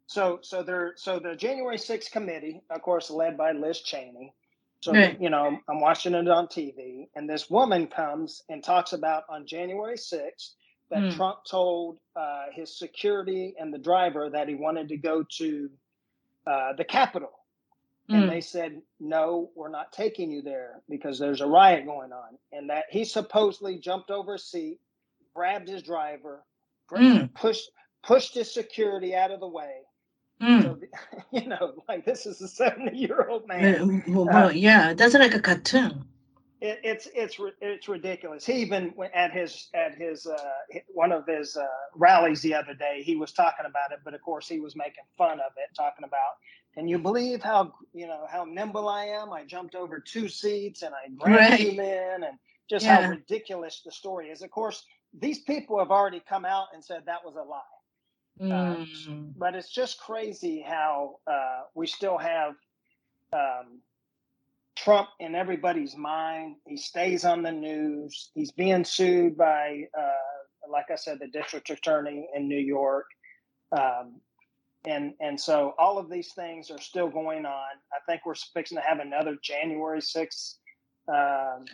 So, so there, so the January 6th committee, of course, led by Liz Cheney. So, right. you know, I'm watching it on TV, and this woman comes and talks about on January 6th that mm. Trump told uh, his security and the driver that he wanted to go to uh, the Capitol and mm. they said no we're not taking you there because there's a riot going on and that he supposedly jumped over a seat grabbed his driver mm. pushed pushed his security out of the way mm. so, you know like this is a 70 year old man well, well uh, yeah that's like a cartoon it, it's it's it's ridiculous. He even went at his at his uh, one of his uh, rallies the other day. He was talking about it, but of course he was making fun of it, talking about can you believe how you know how nimble I am? I jumped over two seats and I grabbed right. him in, and just yeah. how ridiculous the story is. Of course, these people have already come out and said that was a lie. Mm. Uh, but it's just crazy how uh, we still have um, Trump in everybody's mind. He stays on the news. He's being sued by, uh, like I said, the district attorney in New York. Um, and and so all of these things are still going on. I think we're fixing to have another January sixth. Um,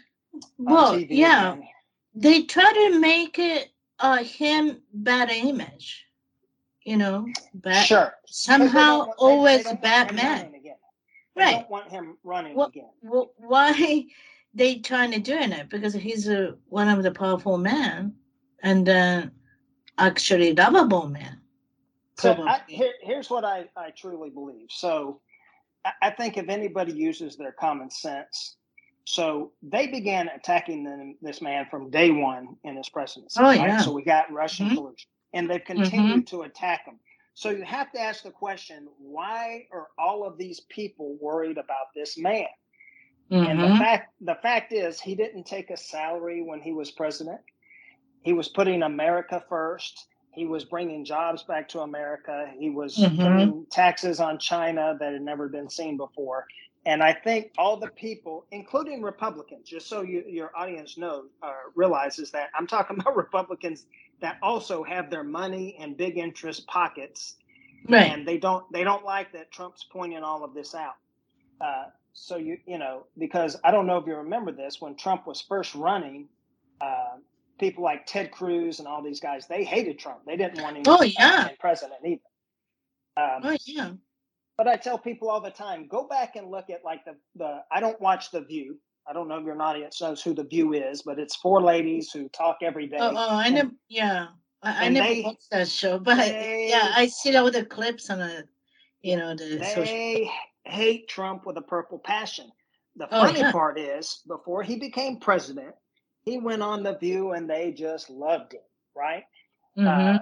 well, yeah, again. they try to make it uh, him bad image. You know, bad. Sure. Somehow, want, always they, they bad man. Right. don't want him running well, again. Well, why they trying to doing it? Because he's a one of the powerful men, and uh, actually lovable man. So I, here, here's what I, I truly believe. So I, I think if anybody uses their common sense, so they began attacking them, this man from day one in his presidency. Oh, right? yeah. So we got Russian mm-hmm. collusion, and they've continued mm-hmm. to attack him. So you have to ask the question: Why are all of these people worried about this man? Mm-hmm. And the mm-hmm. fact the fact is, he didn't take a salary when he was president. He was putting America first. He was bringing jobs back to America. He was mm-hmm. putting taxes on China that had never been seen before. And I think all the people, including Republicans, just so you, your audience knows uh, realizes that I'm talking about Republicans that also have their money and big interest pockets, right. and they don't they don't like that Trump's pointing all of this out. Uh, so you you know because I don't know if you remember this when Trump was first running, uh, people like Ted Cruz and all these guys they hated Trump. They didn't want him oh, yeah. president either. Um, oh yeah. But I tell people all the time, go back and look at like the the. I don't watch The View. I don't know if your audience knows who The View is, but it's four ladies who talk every day. Oh, oh I know. Yeah, I, I never they, watched that show, but they, yeah, I see all the clips on it. You know, the they social... hate Trump with a purple passion. The oh, funny oh, yeah. part is, before he became president, he went on The View and they just loved him, right? Mm-hmm. Uh,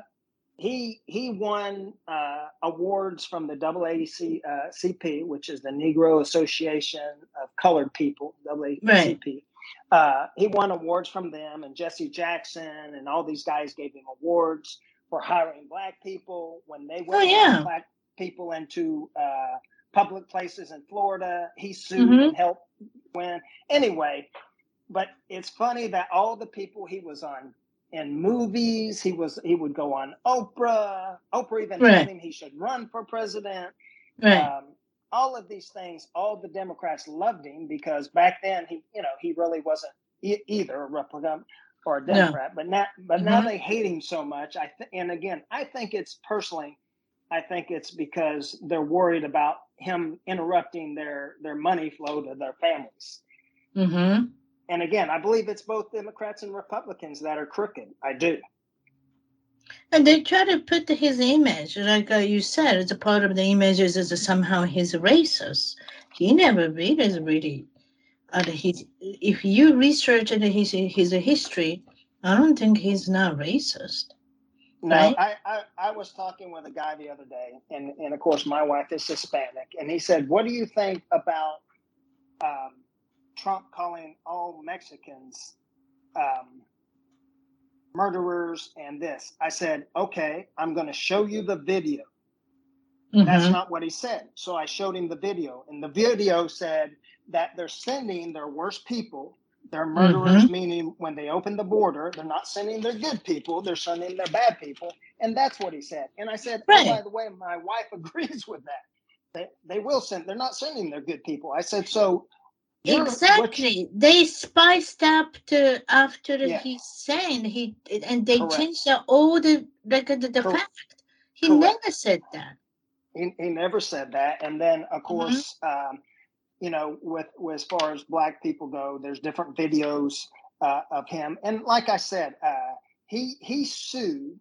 he he won uh, awards from the AACP, uh, CP, which is the Negro Association of Colored People, AACP. Right. Uh, he won awards from them, and Jesse Jackson and all these guys gave him awards for hiring black people when they went oh, yeah. black people into uh, public places in Florida. He sued mm-hmm. and helped win. Anyway, but it's funny that all the people he was on in movies. He was he would go on Oprah. Oprah even right. told him he should run for president. Right. Um, all of these things, all the Democrats loved him because back then he, you know, he really wasn't e- either a Republican or a Democrat. No. But now, but mm-hmm. now they hate him so much. I th- and again, I think it's personally, I think it's because they're worried about him interrupting their their money flow to their families. Mm-hmm. And again, I believe it's both Democrats and Republicans that are crooked. I do. And they try to put his image, like uh, you said, it's a part of the image is that somehow he's racist. He never really is really. Uh, his, if you research his his history, I don't think he's not racist. No, right? I, I, I was talking with a guy the other day, and, and of course my wife is Hispanic, and he said, "What do you think about um, Trump calling all Mexicans um, murderers and this. I said, okay, I'm going to show you the video. Mm-hmm. That's not what he said. So I showed him the video, and the video said that they're sending their worst people. They're murderers, mm-hmm. meaning when they open the border, they're not sending their good people, they're sending their bad people. And that's what he said. And I said, right. oh, by the way, my wife agrees with that. They, they will send, they're not sending their good people. I said, so Exactly. They spiced up to after yeah. he said he and they Correct. changed the, all the like the, the fact. He Correct. never said that. He, he never said that. And then of mm-hmm. course, mm-hmm. um, you know, with, with as far as black people go, there's different videos uh, of him. And like I said, uh, he he sued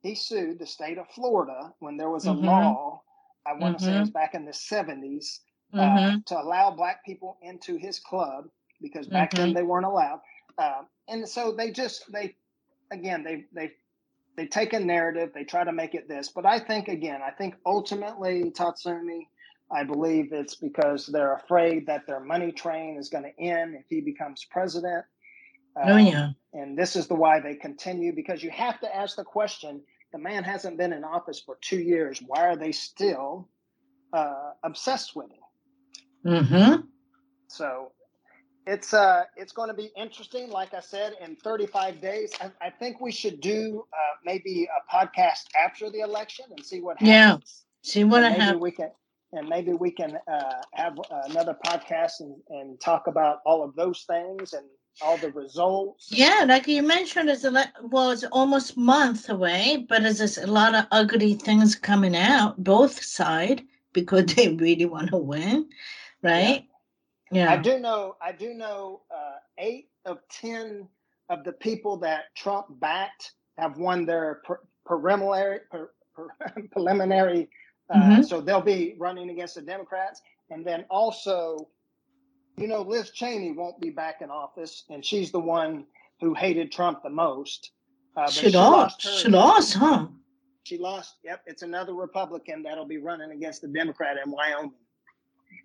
he sued the state of Florida when there was a mm-hmm. law. I want to mm-hmm. say it was back in the 70s uh, mm-hmm. to allow black people into his club because back mm-hmm. then they weren't allowed. Uh, and so they just they again they they they take a narrative they try to make it this but i think again i think ultimately tatsumi i believe it's because they're afraid that their money train is going to end if he becomes president uh, oh yeah and this is the why they continue because you have to ask the question the man hasn't been in office for two years why are they still uh, obsessed with him Mm-hmm. So it's uh it's going to be interesting. Like I said, in 35 days, I, I think we should do uh, maybe a podcast after the election and see what happens. Yeah, see what happens. We can and maybe we can uh, have another podcast and, and talk about all of those things and all the results. Yeah, like you mentioned, it's a lot, well, it's almost month away, but there's a lot of ugly things coming out both side because they really want to win right? Yeah. yeah. I do know. I do know. Uh, eight of ten of the people that Trump backed have won their preliminary preliminary. Uh, mm-hmm. So they'll be running against the Democrats, and then also, you know, Liz Cheney won't be back in office, and she's the one who hated Trump the most. Uh, she, she lost. She lost, huh? She lost. Yep, it's another Republican that'll be running against the Democrat in Wyoming.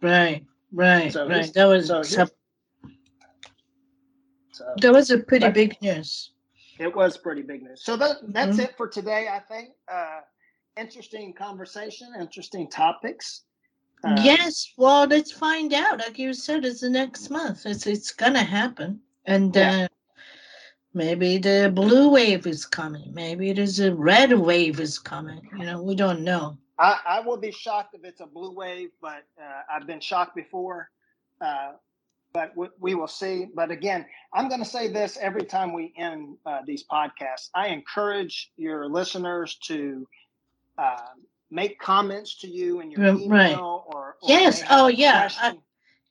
Right, right, so right. That was so, so that was a pretty big news. It was pretty big news. So that that's mm-hmm. it for today. I think uh, interesting conversation, interesting topics. Uh, yes, well, let's find out. Like you said, it's the next month. It's it's gonna happen, and Yeah. uh, maybe the blue wave is coming. Maybe there's a red wave is coming. You know, we don't know. I, I will be shocked if it's a blue wave, but uh, I've been shocked before. Uh, but we, we will see. But again, I'm going to say this every time we end uh, these podcasts. I encourage your listeners to uh, make comments to you in your Right, email or, or Yes, oh, yeah, I-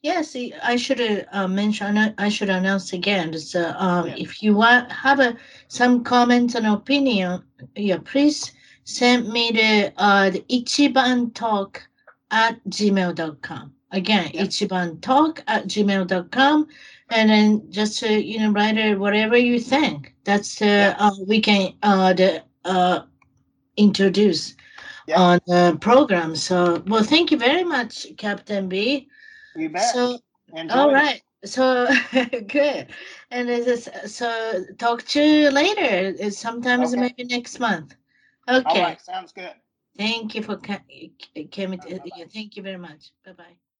Yes, I- should uh, uh, mention. I should announce again. So, um, Yeah. if you want have a some comments and opinion, yeah, please send me the uh the ichiban talk at gmail.com. Again, Yeah. ichiban talk at gmail.com. And then just uh, you know write it whatever you think. That's uh, Yeah. uh we can uh the uh introduce Yeah. on the program. So well, thank you very much, Captain B. You bet. So Enjoy all right. So good. And is so talk to you later. Sometimes Okay. maybe next month. All Okay. right. Sounds good. Thank you for coming. Thank you very much. Bye bye.